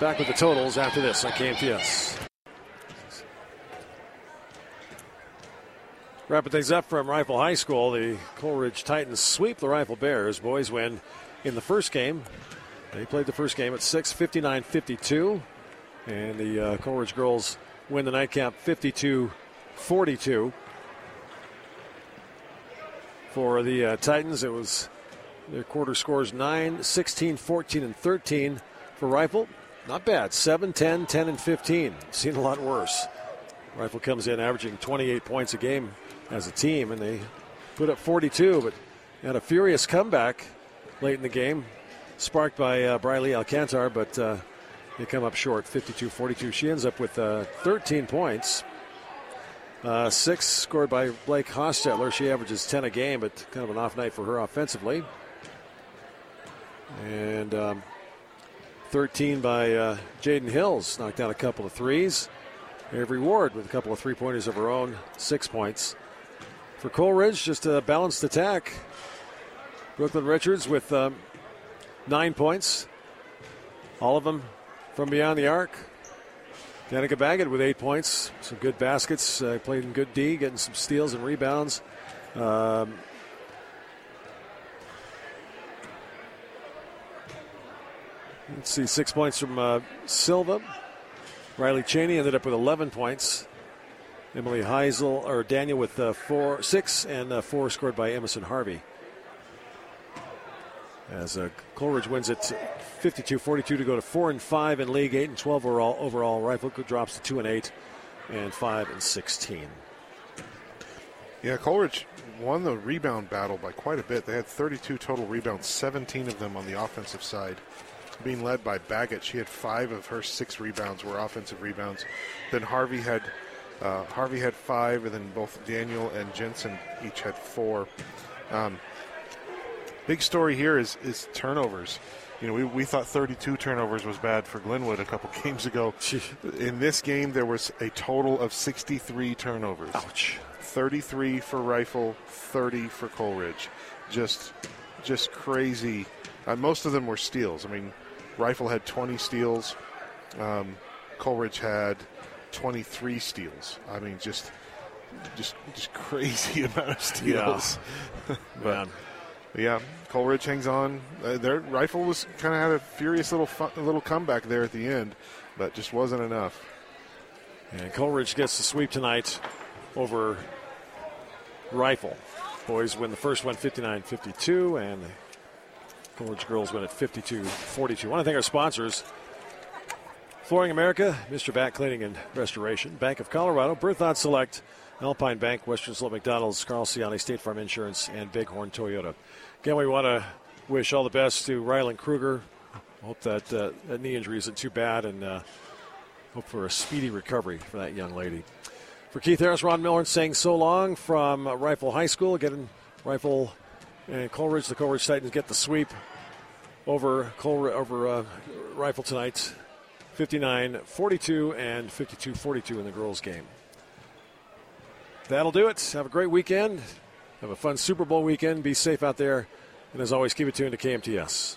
B: Back with the totals after this on KMTS. Wrapping things up from Rifle High School, the Coal Ridge Titans sweep the Rifle Bears. Boys win in the first game. They played the first game at 6, 59 52. And the uh, Coal Ridge girls win the nightcap 52 42. For the uh, Titans, it was their quarter scores 9, 16, 14, and 13. For Rifle, not bad. 7, 10, 10, and 15. Seen a lot worse. Rifle comes in averaging 28 points a game as a team, and they put up 42, but had a furious comeback late in the game, sparked by uh, Briley Alcantar, but uh, they come up short, 52-42. She ends up with uh, 13 points. Uh, six scored by Blake Hostetler. She averages 10 a game, but kind of an off night for her offensively. And um, 13 by uh, Jaden Hills, knocked down a couple of threes. Avery Ward with a couple of three pointers of her own, six points. For Coal Ridge, just a balanced attack. Brooklyn Richards with um, nine points, all of them from beyond the arc. Danica Baggett with eight points, some good baskets, uh, played in good D, getting some steals and rebounds. Um, let's see, six points from uh, Silva. Riley Cheney ended up with 11 points. Emily Heisel or Daniel with uh, four, six, and uh, four scored by Emerson Harvey. As uh, Coal Ridge wins it 52-42 to go to four and five in league, eight and 12 overall. Overall, Rifle drops to two and eight, and five and 16.
A: Yeah, Coal Ridge won the rebound battle by quite a bit. They had 32 total rebounds, 17 of them on the offensive side. Being led by Baggett, she had five of her six rebounds were offensive rebounds. Then Harvey had uh, Harvey had five, and then both Daniel and Jensen each had four. Um, big story here is is turnovers. You know, we, we thought 32 turnovers was bad for Glenwood a couple games ago. In this game, there was a total of 63 turnovers.
B: Ouch.
A: 33 for Rifle, 30 for Coal Ridge. Just, just crazy. Uh, most of them were steals. I mean, Rifle had 20 steals. Um, Coal Ridge had 23 steals. I mean, just, just, just crazy amount of steals.
B: Man.
A: Yeah, Coal Ridge hangs on. Uh, their rifle was kind of had a furious little fun, little comeback there at the end, but just wasn't enough.
B: And Coal Ridge gets the sweep tonight over Rifle. Boys win the first one 59 52, and the Coal Ridge girls win at 52 42. I want to thank our sponsors Flooring America, Mr. Back Cleaning and Restoration, Bank of Colorado, Berthon Select, Alpine Bank, Western Slope McDonald's, Carl Ciani State Farm Insurance, and Bighorn Toyota. Again, we want to wish all the best to Rylan Kruger. Hope that uh, that knee injury isn't too bad, and uh, hope for a speedy recovery for that young lady. For Keith Harris, Ron Miller saying so long from Rifle High School, getting Rifle and Coal Ridge. The Coal Ridge Titans get the sweep over Coal Ridge, over uh, Rifle tonight, 59-42 and 52-42 in the girls' game. That'll do it. Have a great weekend. Have a fun Super Bowl weekend. Be safe out there. And as always, keep it tuned to KMTS.